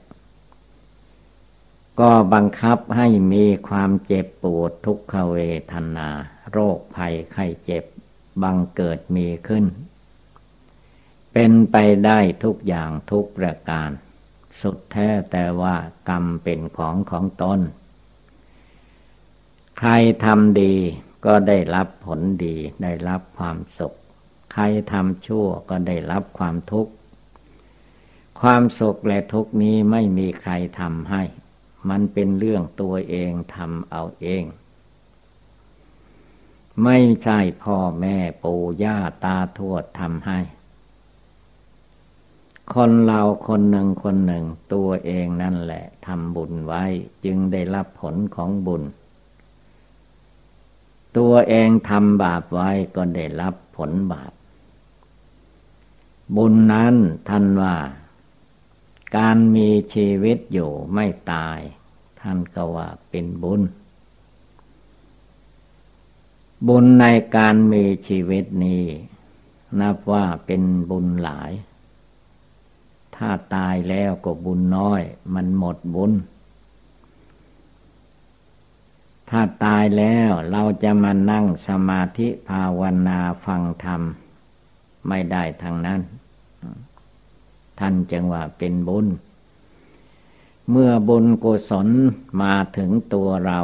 ก็บังคับให้มีความเจ็บปวดทุกขเวทนา โรคภัยไข้เจ็บบังเกิดมีขึ้น เป็นไปได้ทุกอย่างทุกประการ สุดแท้แต่ว่ากรรมเป็นของของตน ใครทำดีก็ได้รับผลดีได้รับความสุข ใครทำชั่วก็ได้รับความทุกข์ ความสุขและทุกข์นี้ไม่มีใครทำให้ มันเป็นเรื่องตัวเองทำเอาเอง ไม่ใช่พ่อแม่ปู่ย่าตาทวดทำให้ คนเราคนหนึ่งคนหนึ่งตัวเองนั่นแหละทำบุญไว้จึงได้รับผลของบุญ ตัวเองทำบาปไว้ก็ได้รับผลบาป บุญนั้นท่านว่า การมีชีวิตอยู่ไม่ตาย ท่านก็ว่าเป็นบุญ บุญในการมีชีวิตนี้ นับว่าเป็นบุญหลาย ถ้าตายแล้วก็บุญน้อย มันหมดบุญ ถ้าตายแล้วเราจะมานั่งสมาธิภาวนาฟังธรรม ไม่ได้ทางนั้น ท่านจึงว่าเป็นบุญ เมื่อบุญกุศลมาถึงตัวเรา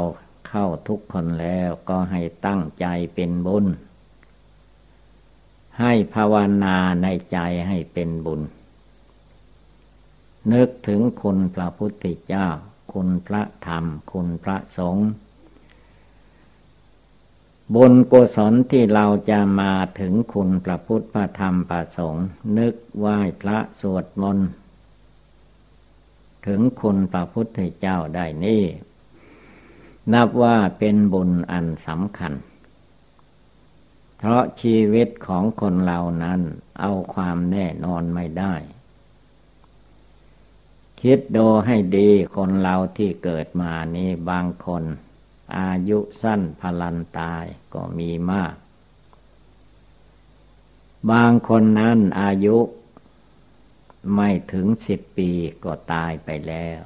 เข้าทุกคนแล้วก็ให้ตั้งใจเป็นบุญ ให้ภาวนาในใจให้เป็นบุญ นึกถึงคุณพระพุทธเจ้า คุณพระธรรม คุณพระสงฆ์บุญกุศลที่เราจะมาถึงคุณพระพุทธพระธรรมพระสงฆ์นึกไหว้พระสวดมนต์ถึงคุณพระพุทธเจ้าได้นี่ นับว่าเป็นบุญอันสำคัญ เพราะชีวิตของคนเรานั้นเอาความแน่นอนไม่ได้ คิดดูให้ดีคนเราที่เกิดมานี้บางคน อายุสั้นพลันตายก็มีมาก บางคนนั้นอายุไม่ถึงสิบปีก็ตายไปแล้ว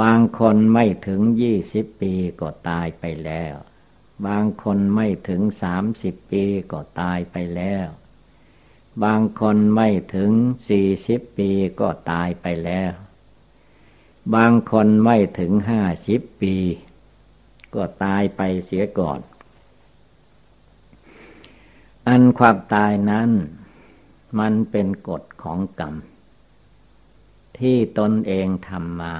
บางคนไม่ถึงยี่สิบปีก็ตายไปแล้ว บางคนไม่ถึงสามสิบปีก็ตายไปแล้ว บางคนไม่ถึงสี่สิบปีก็ตายไปแล้ว บางคนไม่ถึงห้าสิบปี ก็ตายไปเสียก่อน อันความตายนั้น มันเป็นกฎของกรรม ที่ตนเองทำมา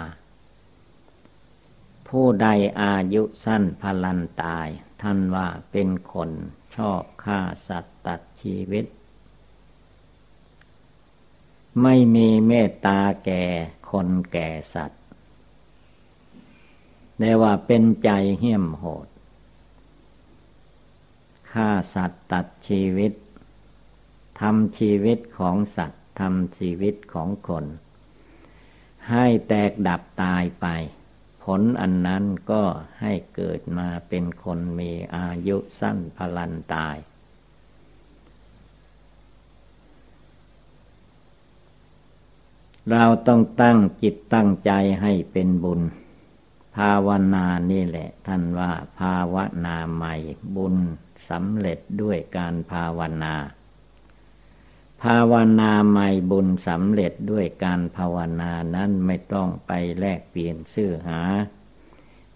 ผู้ใดอายุสั้นพลันตาย ท่านว่าเป็นคนชอบฆ่าสัตว์ตัดชีวิต ไม่มีเมตตาแก่คนแก่สัตว์แต่ว่าเป็นใจเหี้ยมโหดฆ่าสัตว์ตัดชีวิตทำชีวิตของสัตว์ทำชีวิตของคน ให้แตกดับตายไป ผลอันนั้นก็ให้เกิดมาเป็นคนมีอายุสั้นพลันตาย เราต้องตั้งจิตตั้งใจให้เป็นบุญ ภาวนานี่แหละ ท่านว่าภาวนาใหม่บุญสำเร็จด้วยการภาวนา ภาวนาใหม่บุญสำเร็จด้วยการภาวนานั้นไม่ต้องไปแลกเปลี่ยนซื้อหา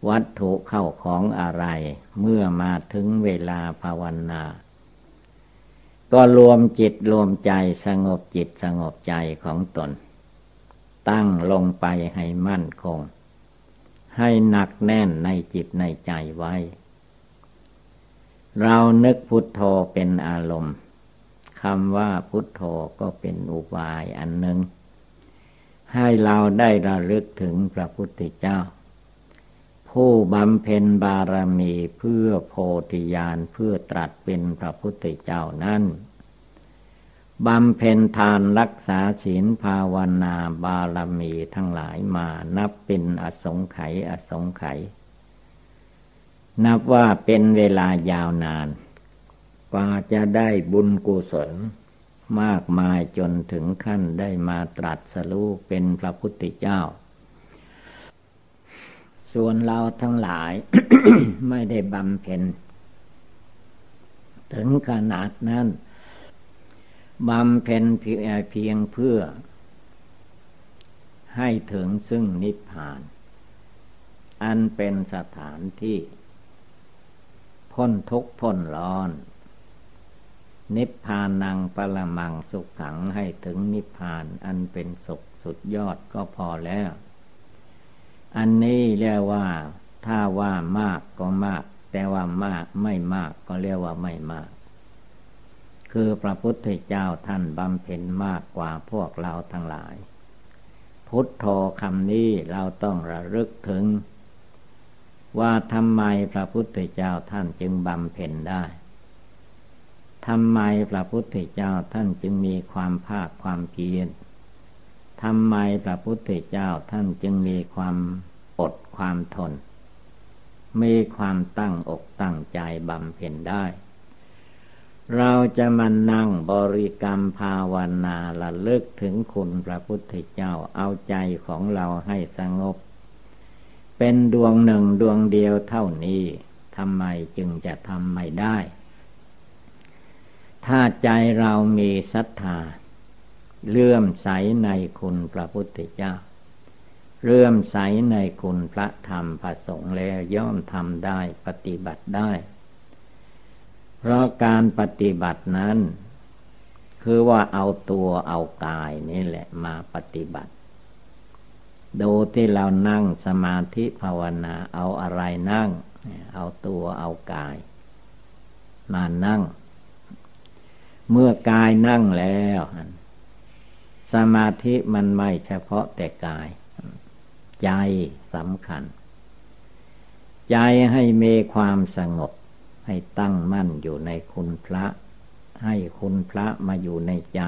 วัตถุเข้าของอะไร เมื่อมาถึงเวลาภาวนาก็รวมจิตรวมใจสงบจิตสงบใจของตน ตั้งลงไปให้มั่นคง ให้หนักแน่นในจิตในใจไว้ เรานึกพุทโธเป็นอารมณ์คำว่าพุทโธก็เป็นอุบายอันหนึ่ง ให้เราได้ระลึกถึงพระพุทธเจ้า ผู้บำเพ็ญบารมีเพื่อโพธิญาณเพื่อตรัสเป็นพระพุทธเจ้านั้น บำเพ็ญทานรักษาศีลภาวนาบารมีทั้งหลายมานับเป็นอสงไขยอสงไขยนับว่าเป็นเวลายาวนานกว่าจะได้บุญกุศลมากมายจนถึงขั้นได้มาตรัสรู้เป็นพระพุทธเจ้า ส่วนเราทั้งหลาย ไม่ได้บำเพ็ญ ถึงขนาดนั้น บำเพ็ญเพียงเพื่อ ให้ถึงซึ่งนิพพาน อันเป็นสถานที่ พ้นทุกข์พ้นร้อน นิพพานังปรมังสุขขังให้ถึงนิพพานอันเป็นสุขสุดยอดก็พอแล้ว อันนี้เรียกว่าถ้าว่ามากก็มาก แต่ว่ามากไม่มากก็เรียกว่าไม่มาก คือพระพุทธเจ้าท่านบำเพ็ญมากกว่าพวกเราทั้งหลาย พุทโธคำนี้เราต้องระลึกถึง ว่าทำไมพระพุทธเจ้าท่านจึงบำเพ็ญได้ทำไมพระพุทธเจ้าท่านจึงมีความภาคความเพียรทำไมพระพุทธเจ้าท่านจึงมีความอดความทน มีความตั้งอกตั้งใจบำเพ็ญได้ เราจะมานั่งบริกรรมภาวนาละลึกถึงคุณพระพุทธเจ้าเอาใจของเราให้สงบ เป็นดวงหนึ่งดวงเดียวเท่านี้ทำไมจึงจะทำไม่ได้ ถ้าใจเรามีศรัทธาเลื่อมใสในคุณพระพุทธเจ้า เลื่อมใสในคุณพระธรรมพระสงฆ์แล้วย่อมทำได้ปฏิบัติได้ เพราะการปฏิบัตินั้น คือว่าเอาตัวเอากายนี่แหละมาปฏิบัติ ดูที่เรานั่งสมาธิภาวนาเอาอะไรนั่ง เอาตัวเอากาย มานั่ง เมื่อกายนั่งแล้ว สมาธิมันไม่เฉพาะแต่กาย ใจสำคัญ ใจให้มีความสงบ ให้ตั้งมั่นอยู่ในคุณพระ ให้คุณพระมาอยู่ในใจ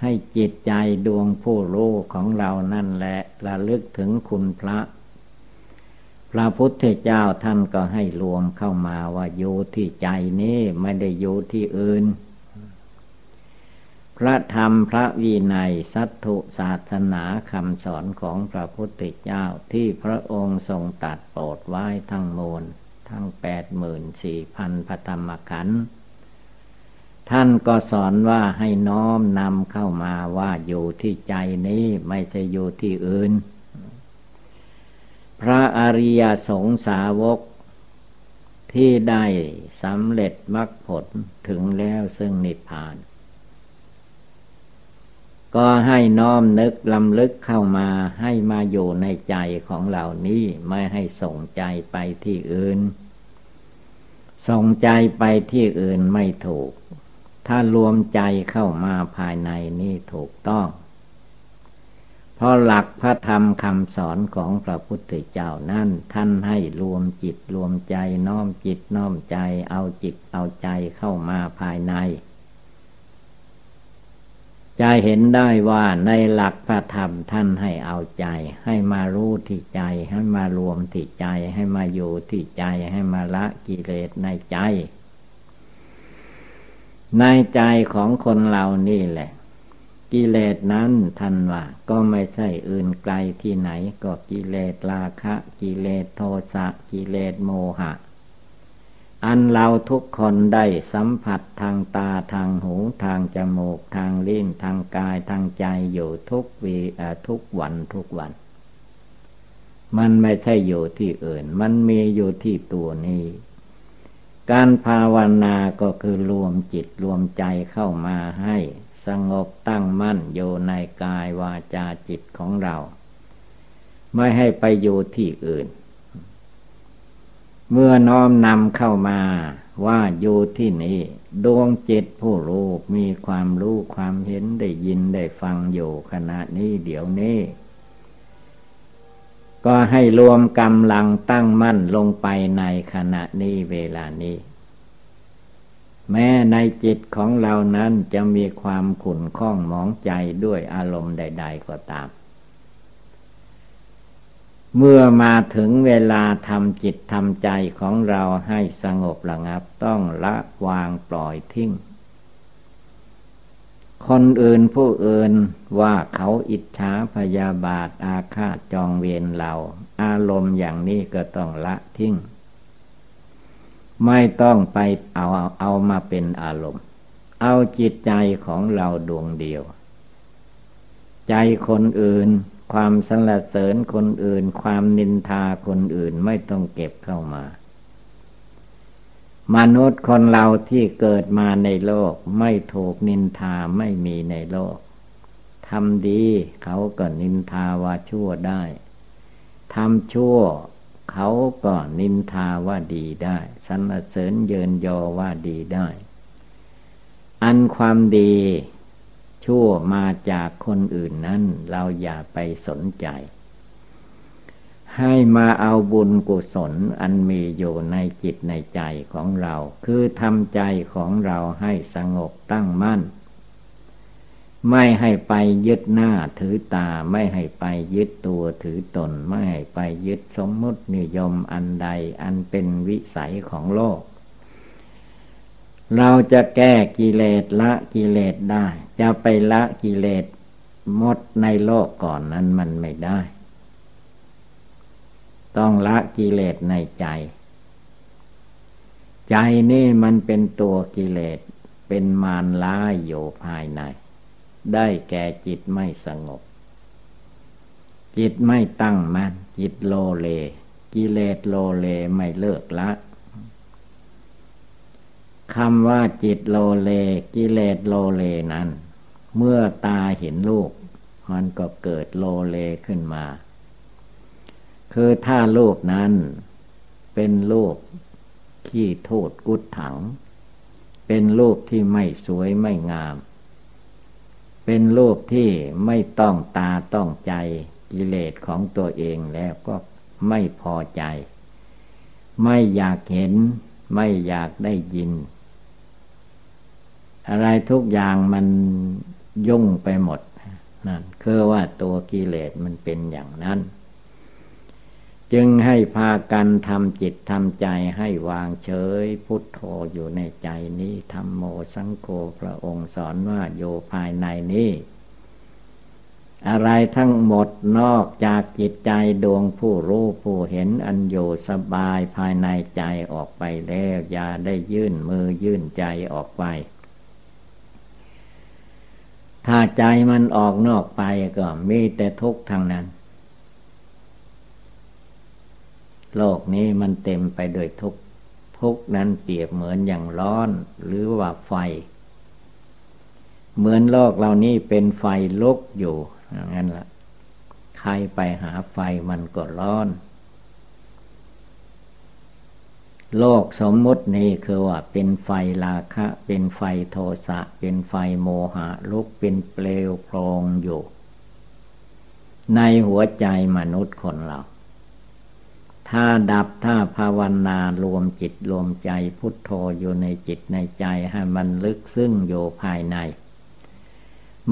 ให้จิตใจดวงผู้รู้ของเรานั่นแหละระลึกถึงคุณพระ พระพุทธเจ้าท่านก็ให้รวมเข้ามาว่าอยู่ที่ใจนี้ไม่ได้อยู่ที่อื่น พระธรรมพระวินัยสัตถุศาสนาคำสอนของพระพุทธเจ้าที่พระองค์ทรงตัดโปรดไว้ทั้งมวล ทั้งแปดหมื่นสี่พันพระธรรมขันธ์ท่านก็สอนว่าให้น้อมนำเข้ามาว่าอยู่ที่ใจนี้ไม่ใช่อยู่ที่อื่น พระอริยสงสาวกที่ได้สำเร็จมรรคผลถึงแล้วซึ่งนิพพาน ก็ให้น้อมนึกลำลึกเข้ามาให้มาอยู่ในใจของเหล่านี้ไม่ให้ส่งใจไปที่อื่น ส่งใจไปที่อื่นไม่ถูก ถ้ารวมใจเข้ามาภายในนี่ถูกต้อง เพราะหลักพระธรรมคำสอนของพระพุทธเจ้านั่นท่านให้รวมจิตรวมใจน้อมจิตน้อมใจเอาจิตเอาใจเข้ามาภายใน จะเห็นได้ว่าในหลักพระธรรมท่านให้เอาใจ ให้มารู้ที่ใจ ให้มารวมที่ใจ ให้มาอยู่ที่ใจ ให้มาละกิเลสในใจ ในใจของคนเรานี่แหละ กิเลสนั้นท่านว่า ก็ไม่ใช่อื่นไกลที่ไหน ก็กิเลสราคะ กิเลสโทสะกิเลสโมหะ อันเราทุกคนได้สัมผัสทางตาทางหูทางจมูกทางลิ้นทางกายทางใจอยู่ทุกวีทุกวันทุกวัน มันไม่ใช่อยู่ที่อื่น มันมีอยู่ที่ตัวนี้ การภาวนาก็คือรวมจิตรวมใจเข้ามาให้ สงบตั้งมั่นอยู่ในกายวาจาจิตของเรา ไม่ให้ไปอยู่ที่อื่น เมื่อน้อมนำเข้ามาว่าอยู่ที่นี่ดวงจิตผู้รู้มีความรู้ความเห็นได้ยินได้ฟังอยู่ขณะนี้เดี๋ยวนี้ ก็ให้รวมกำลังตั้งมั่นลงไปในขณะนี้เวลานี้ แม้ในจิตของเรานั้นจะมีความขุ่นข้องหมองใจด้วยอารมณ์ใด ๆ ก็ตาม เมื่อมาถึงเวลาทำจิตทำใจของเราให้สงบระงับต้องละวางปล่อยทิ้ง คนอื่นผู้อื่นว่าเขาอิจฉาพยาบาทอาฆาตจองเวรเรา อารมณ์อย่างนี้ก็ต้องละทิ้ง ไม่ต้องไปเอาเอามาเป็นอารมณ์ เอาจิตใจของเราดวงเดียว ใจคนอื่น ความสรรเสริญคนอื่น ความนินทาคนอื่นไม่ต้องเก็บเข้ามา มนุษย์คนเราที่เกิดมาในโลก ไม่ถูกนินทาไม่มีในโลกทำดีเขาก็นินทาว่าชั่วได้ทำชั่วเขาก็นินทาว่าดีได้สรรเสริญเยินยอว่าดีได้ อันความดี ชั่วมาจากคนอื่นนั้นเราอย่าไปสนใจ ให้มาเอาบุญกุศลอันมีอยู่ในจิตในใจของเรา คือทำใจของเราให้สงบตั้งมั่น ไม่ให้ไปยึดหน้าถือตาไม่ให้ไปยึดตัวถือตน ไม่ให้ไปยึดสมมตินิยมอันใดอันเป็นวิสัยของโลกเราจะแก้กิเลสละกิเลสได้ จะไปละกิเลสหมดในโลกก่อนนั้นมันไม่ได้ ต้องละกิเลสในใจ ใจนี่มันเป็นตัวกิเลสเป็นมารร้ายอยู่ภายใน ได้แก่จิตไม่สงบ จิตไม่ตั้งมั่นจิตโลเล กิเลสโลเลไม่เลิกละคำว่าจิตโลเล กิเลสโลเลนั้น เมื่อตาเห็นรูปมันก็เกิดโลเลขึ้นมา คือถ้าลูกนั้นเป็นลูกขี้โทษกุดถัง เป็นลูกที่ไม่สวยไม่งาม เป็นรูปที่ไม่ต้องตาต้องใจกิเลสของตัวเองแล้วก็ไม่พอใจ ไม่อยากเห็น ไม่อยากได้ยิน อะไรทุกอย่างมัน ยุ่งไปหมดนั่นคือว่าตัวกิเลสมันเป็นอย่างนั้น จึงให้พากันทำจิตทำใจให้วางเฉย พุทโธอยู่ในใจนี้ธรรมโมสังโฆพระองค์สอนว่าโยภายในนี้ อะไรทั้งหมดนอกจากจิตใจดวงผู้รู้ผู้เห็นอันโยสบายภายในใจออกไปแล้ว อย่าได้ยื่นมือยื่นใจออกไป ถ้าใจมันออกนอกไปก็มีแต่ทุกข์ทางนั้น โลกนี้มันเต็มไปด้วยทุกข์ทุกข์นั้นเปรียบเหมือนอย่างร้อนหรือว่าไฟ เหมือนโลกเรานี้เป็นไฟลุกอยู่งั้นละ่ะ ใครไปหาไฟมันก็ร้อน โลกสมมุตินี้คือว่าเป็นไฟราคะ เป็นไฟโทสะ เป็นไฟโมหะลุกเป็นเปลวโพลงอยู่ ในหัวใจมนุษย์คนเรา ถ้าดับถ้าภาวนารวมจิตรวมใจพุทโธอยู่ในจิตในใจให้มันลึกซึ้งอยู่ภายใน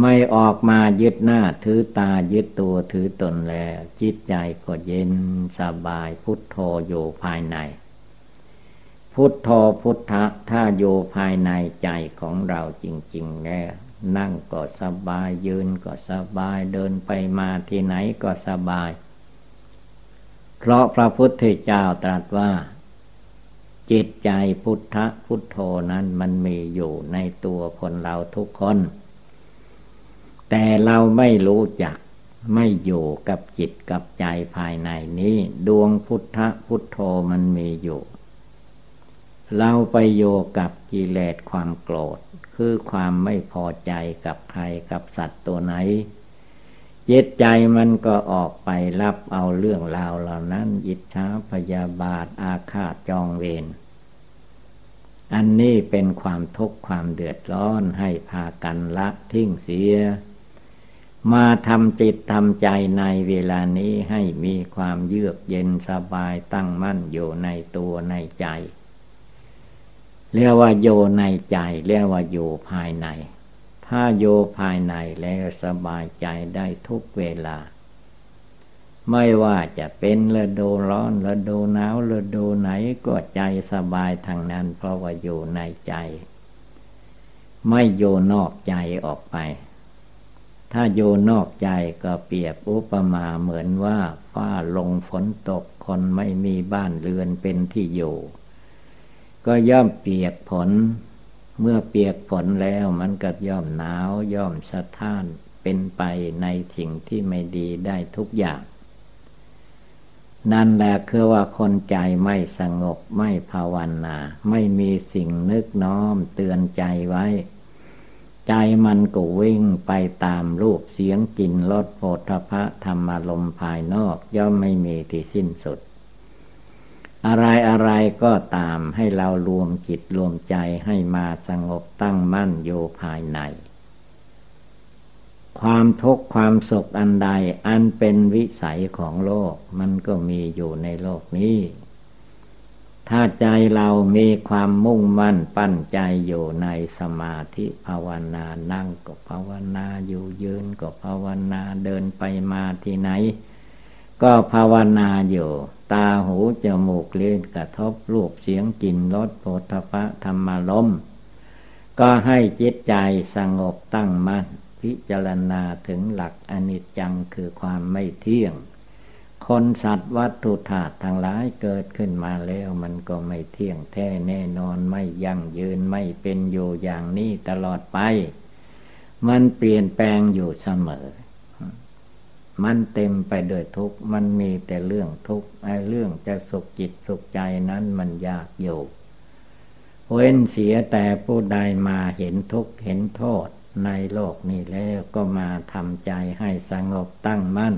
ไม่ออกมายึดหน้าถือตายึดตัวถือตนแล้ว จิตใจก็เย็นสบายพุทโธอยู่ภายใน พุทโธพุทธะถ้าอยู่ภายในใจของเราจริง ๆ แล้ว นั่งก็สบายยืนก็สบายเดินไปมาที่ไหนก็สบาย เพราะพระพุทธเจ้าตรัสว่า จิตใจพุทธพุทโธนั้นมันมีอยู่ในตัวคนเราทุกคน แต่เราไม่รู้จักไม่อยู่กับจิตกับใจภายในนี้ ดวงพุทธพุทโธมันมีอยู่ เราไปโยกับกิเลสความโกรธ คือความไม่พอใจกับใครกับสัตว์ตัวไหนจิตใจมันก็ออกไปรับเอาเรื่องราวเหล่านั้นยิจฉาพยาบาทอาฆาตจองเวรอันนี้เป็นความทุกข์ความเดือดร้อนให้พากันละทิ้งเสีย มาทำจิตทำใจในเวลานี้ให้มีความเยือกเย็นสบายตั้งมั่นอยู่ในตัวในใจ เรียกว่าโยในใจเรียกว่าอยู่ภายใน ถ้าโยภายในแล้วสบายใจได้ทุกเวลา ไม่ว่าจะเป็นฤดูร้อนฤดูหนาวฤดูไหนก็ใจสบายทางนั้น เพราะว่าอยู่ในใจ ไม่โยนอกใจออกไป ถ้าโยนอกใจก็เปรียบอุปมาเหมือนว่าฟ้าลงฝนตกคนไม่มีบ้านเรือนเป็นที่อยู่ ก็ย่อมเปียกผลเมื่อเปียกฝนแล้วมันก็ย่อมหนาวย่อมสะท้านเป็นไปในสิ่งที่ไม่ดีได้ทุกอย่าง นั่นแหละคือว่าคนใจไม่สงบไม่ภาวนา ไม่มีสิ่งนึกน้อมเตือนใจไว้ ใจมันก็วิ่งไปตามรูปเสียงกลิ่นรสโผฏฐะธรรมารมภายนอก ย่อมไม่มีที่สิ้นสุด อะไรอะไรก็ตามให้เรารวมจิตรวมใจให้มาสงบตั้งมั่นอยู่ภายใน ความทุกข์ความสุขอันใดอันเป็นวิสัยของโลกมันก็มีอยู่ในโลกนี้ ถ้าใจเรามีความมุ่งมั่นปั้นใจอยู่ในสมาธิภาวนานั่งก็ภาวนาอยู่ยืนก็ภาวนาเดินไปมาที่ไหน ก็ภาวนาอยู่ ตาหูจมูกเล่นกระทบรูปเสียงกลิ่นรสโผฏฐะธรรมลมก็ให้จิตใจสงบตั้งมัน่นพิจารณาถึงหลักอนิจจังคือความไม่เที่ยง คนสัตว์วัตถุธาตุทั้งหลายเกิดขึ้นมาแล้วมันก็ไม่เที่ยงแท้แน่นอนไม่ยั่งยืนไม่เป็นอยู่อย่างนี้ตลอดไป มันเปลี่ยนแปลงอยู่เสมอ มันเต็มไปด้วยทุกข์ มันมีแต่เรื่องทุกข์ไอ้เรื่องจะสุขจิตสุขใจนั้นมันยากอยู่เว้นเสียแต่ผู้ใดมาเห็นทุกข์เห็นโทษในโลกนี้แล้วก็มาทำใจให้สงบตั้งมั่น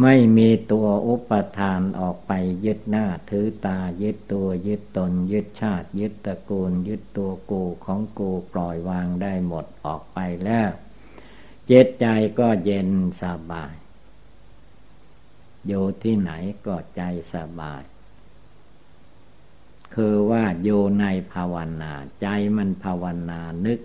ไม่มีตัวอุปทานออกไปยึดหน้าถือตายึดตัวยึดตน ยึดชาติ ยึดตระกูล ยึดตัวกูของกูปล่อยวางได้หมดออกไปแล้ว จิตใจก็เย็นสบาย อยู่ที่ไหนก็ใจสบาย คือว่าอยู่ในภาวนา ใจมันภาวนานึก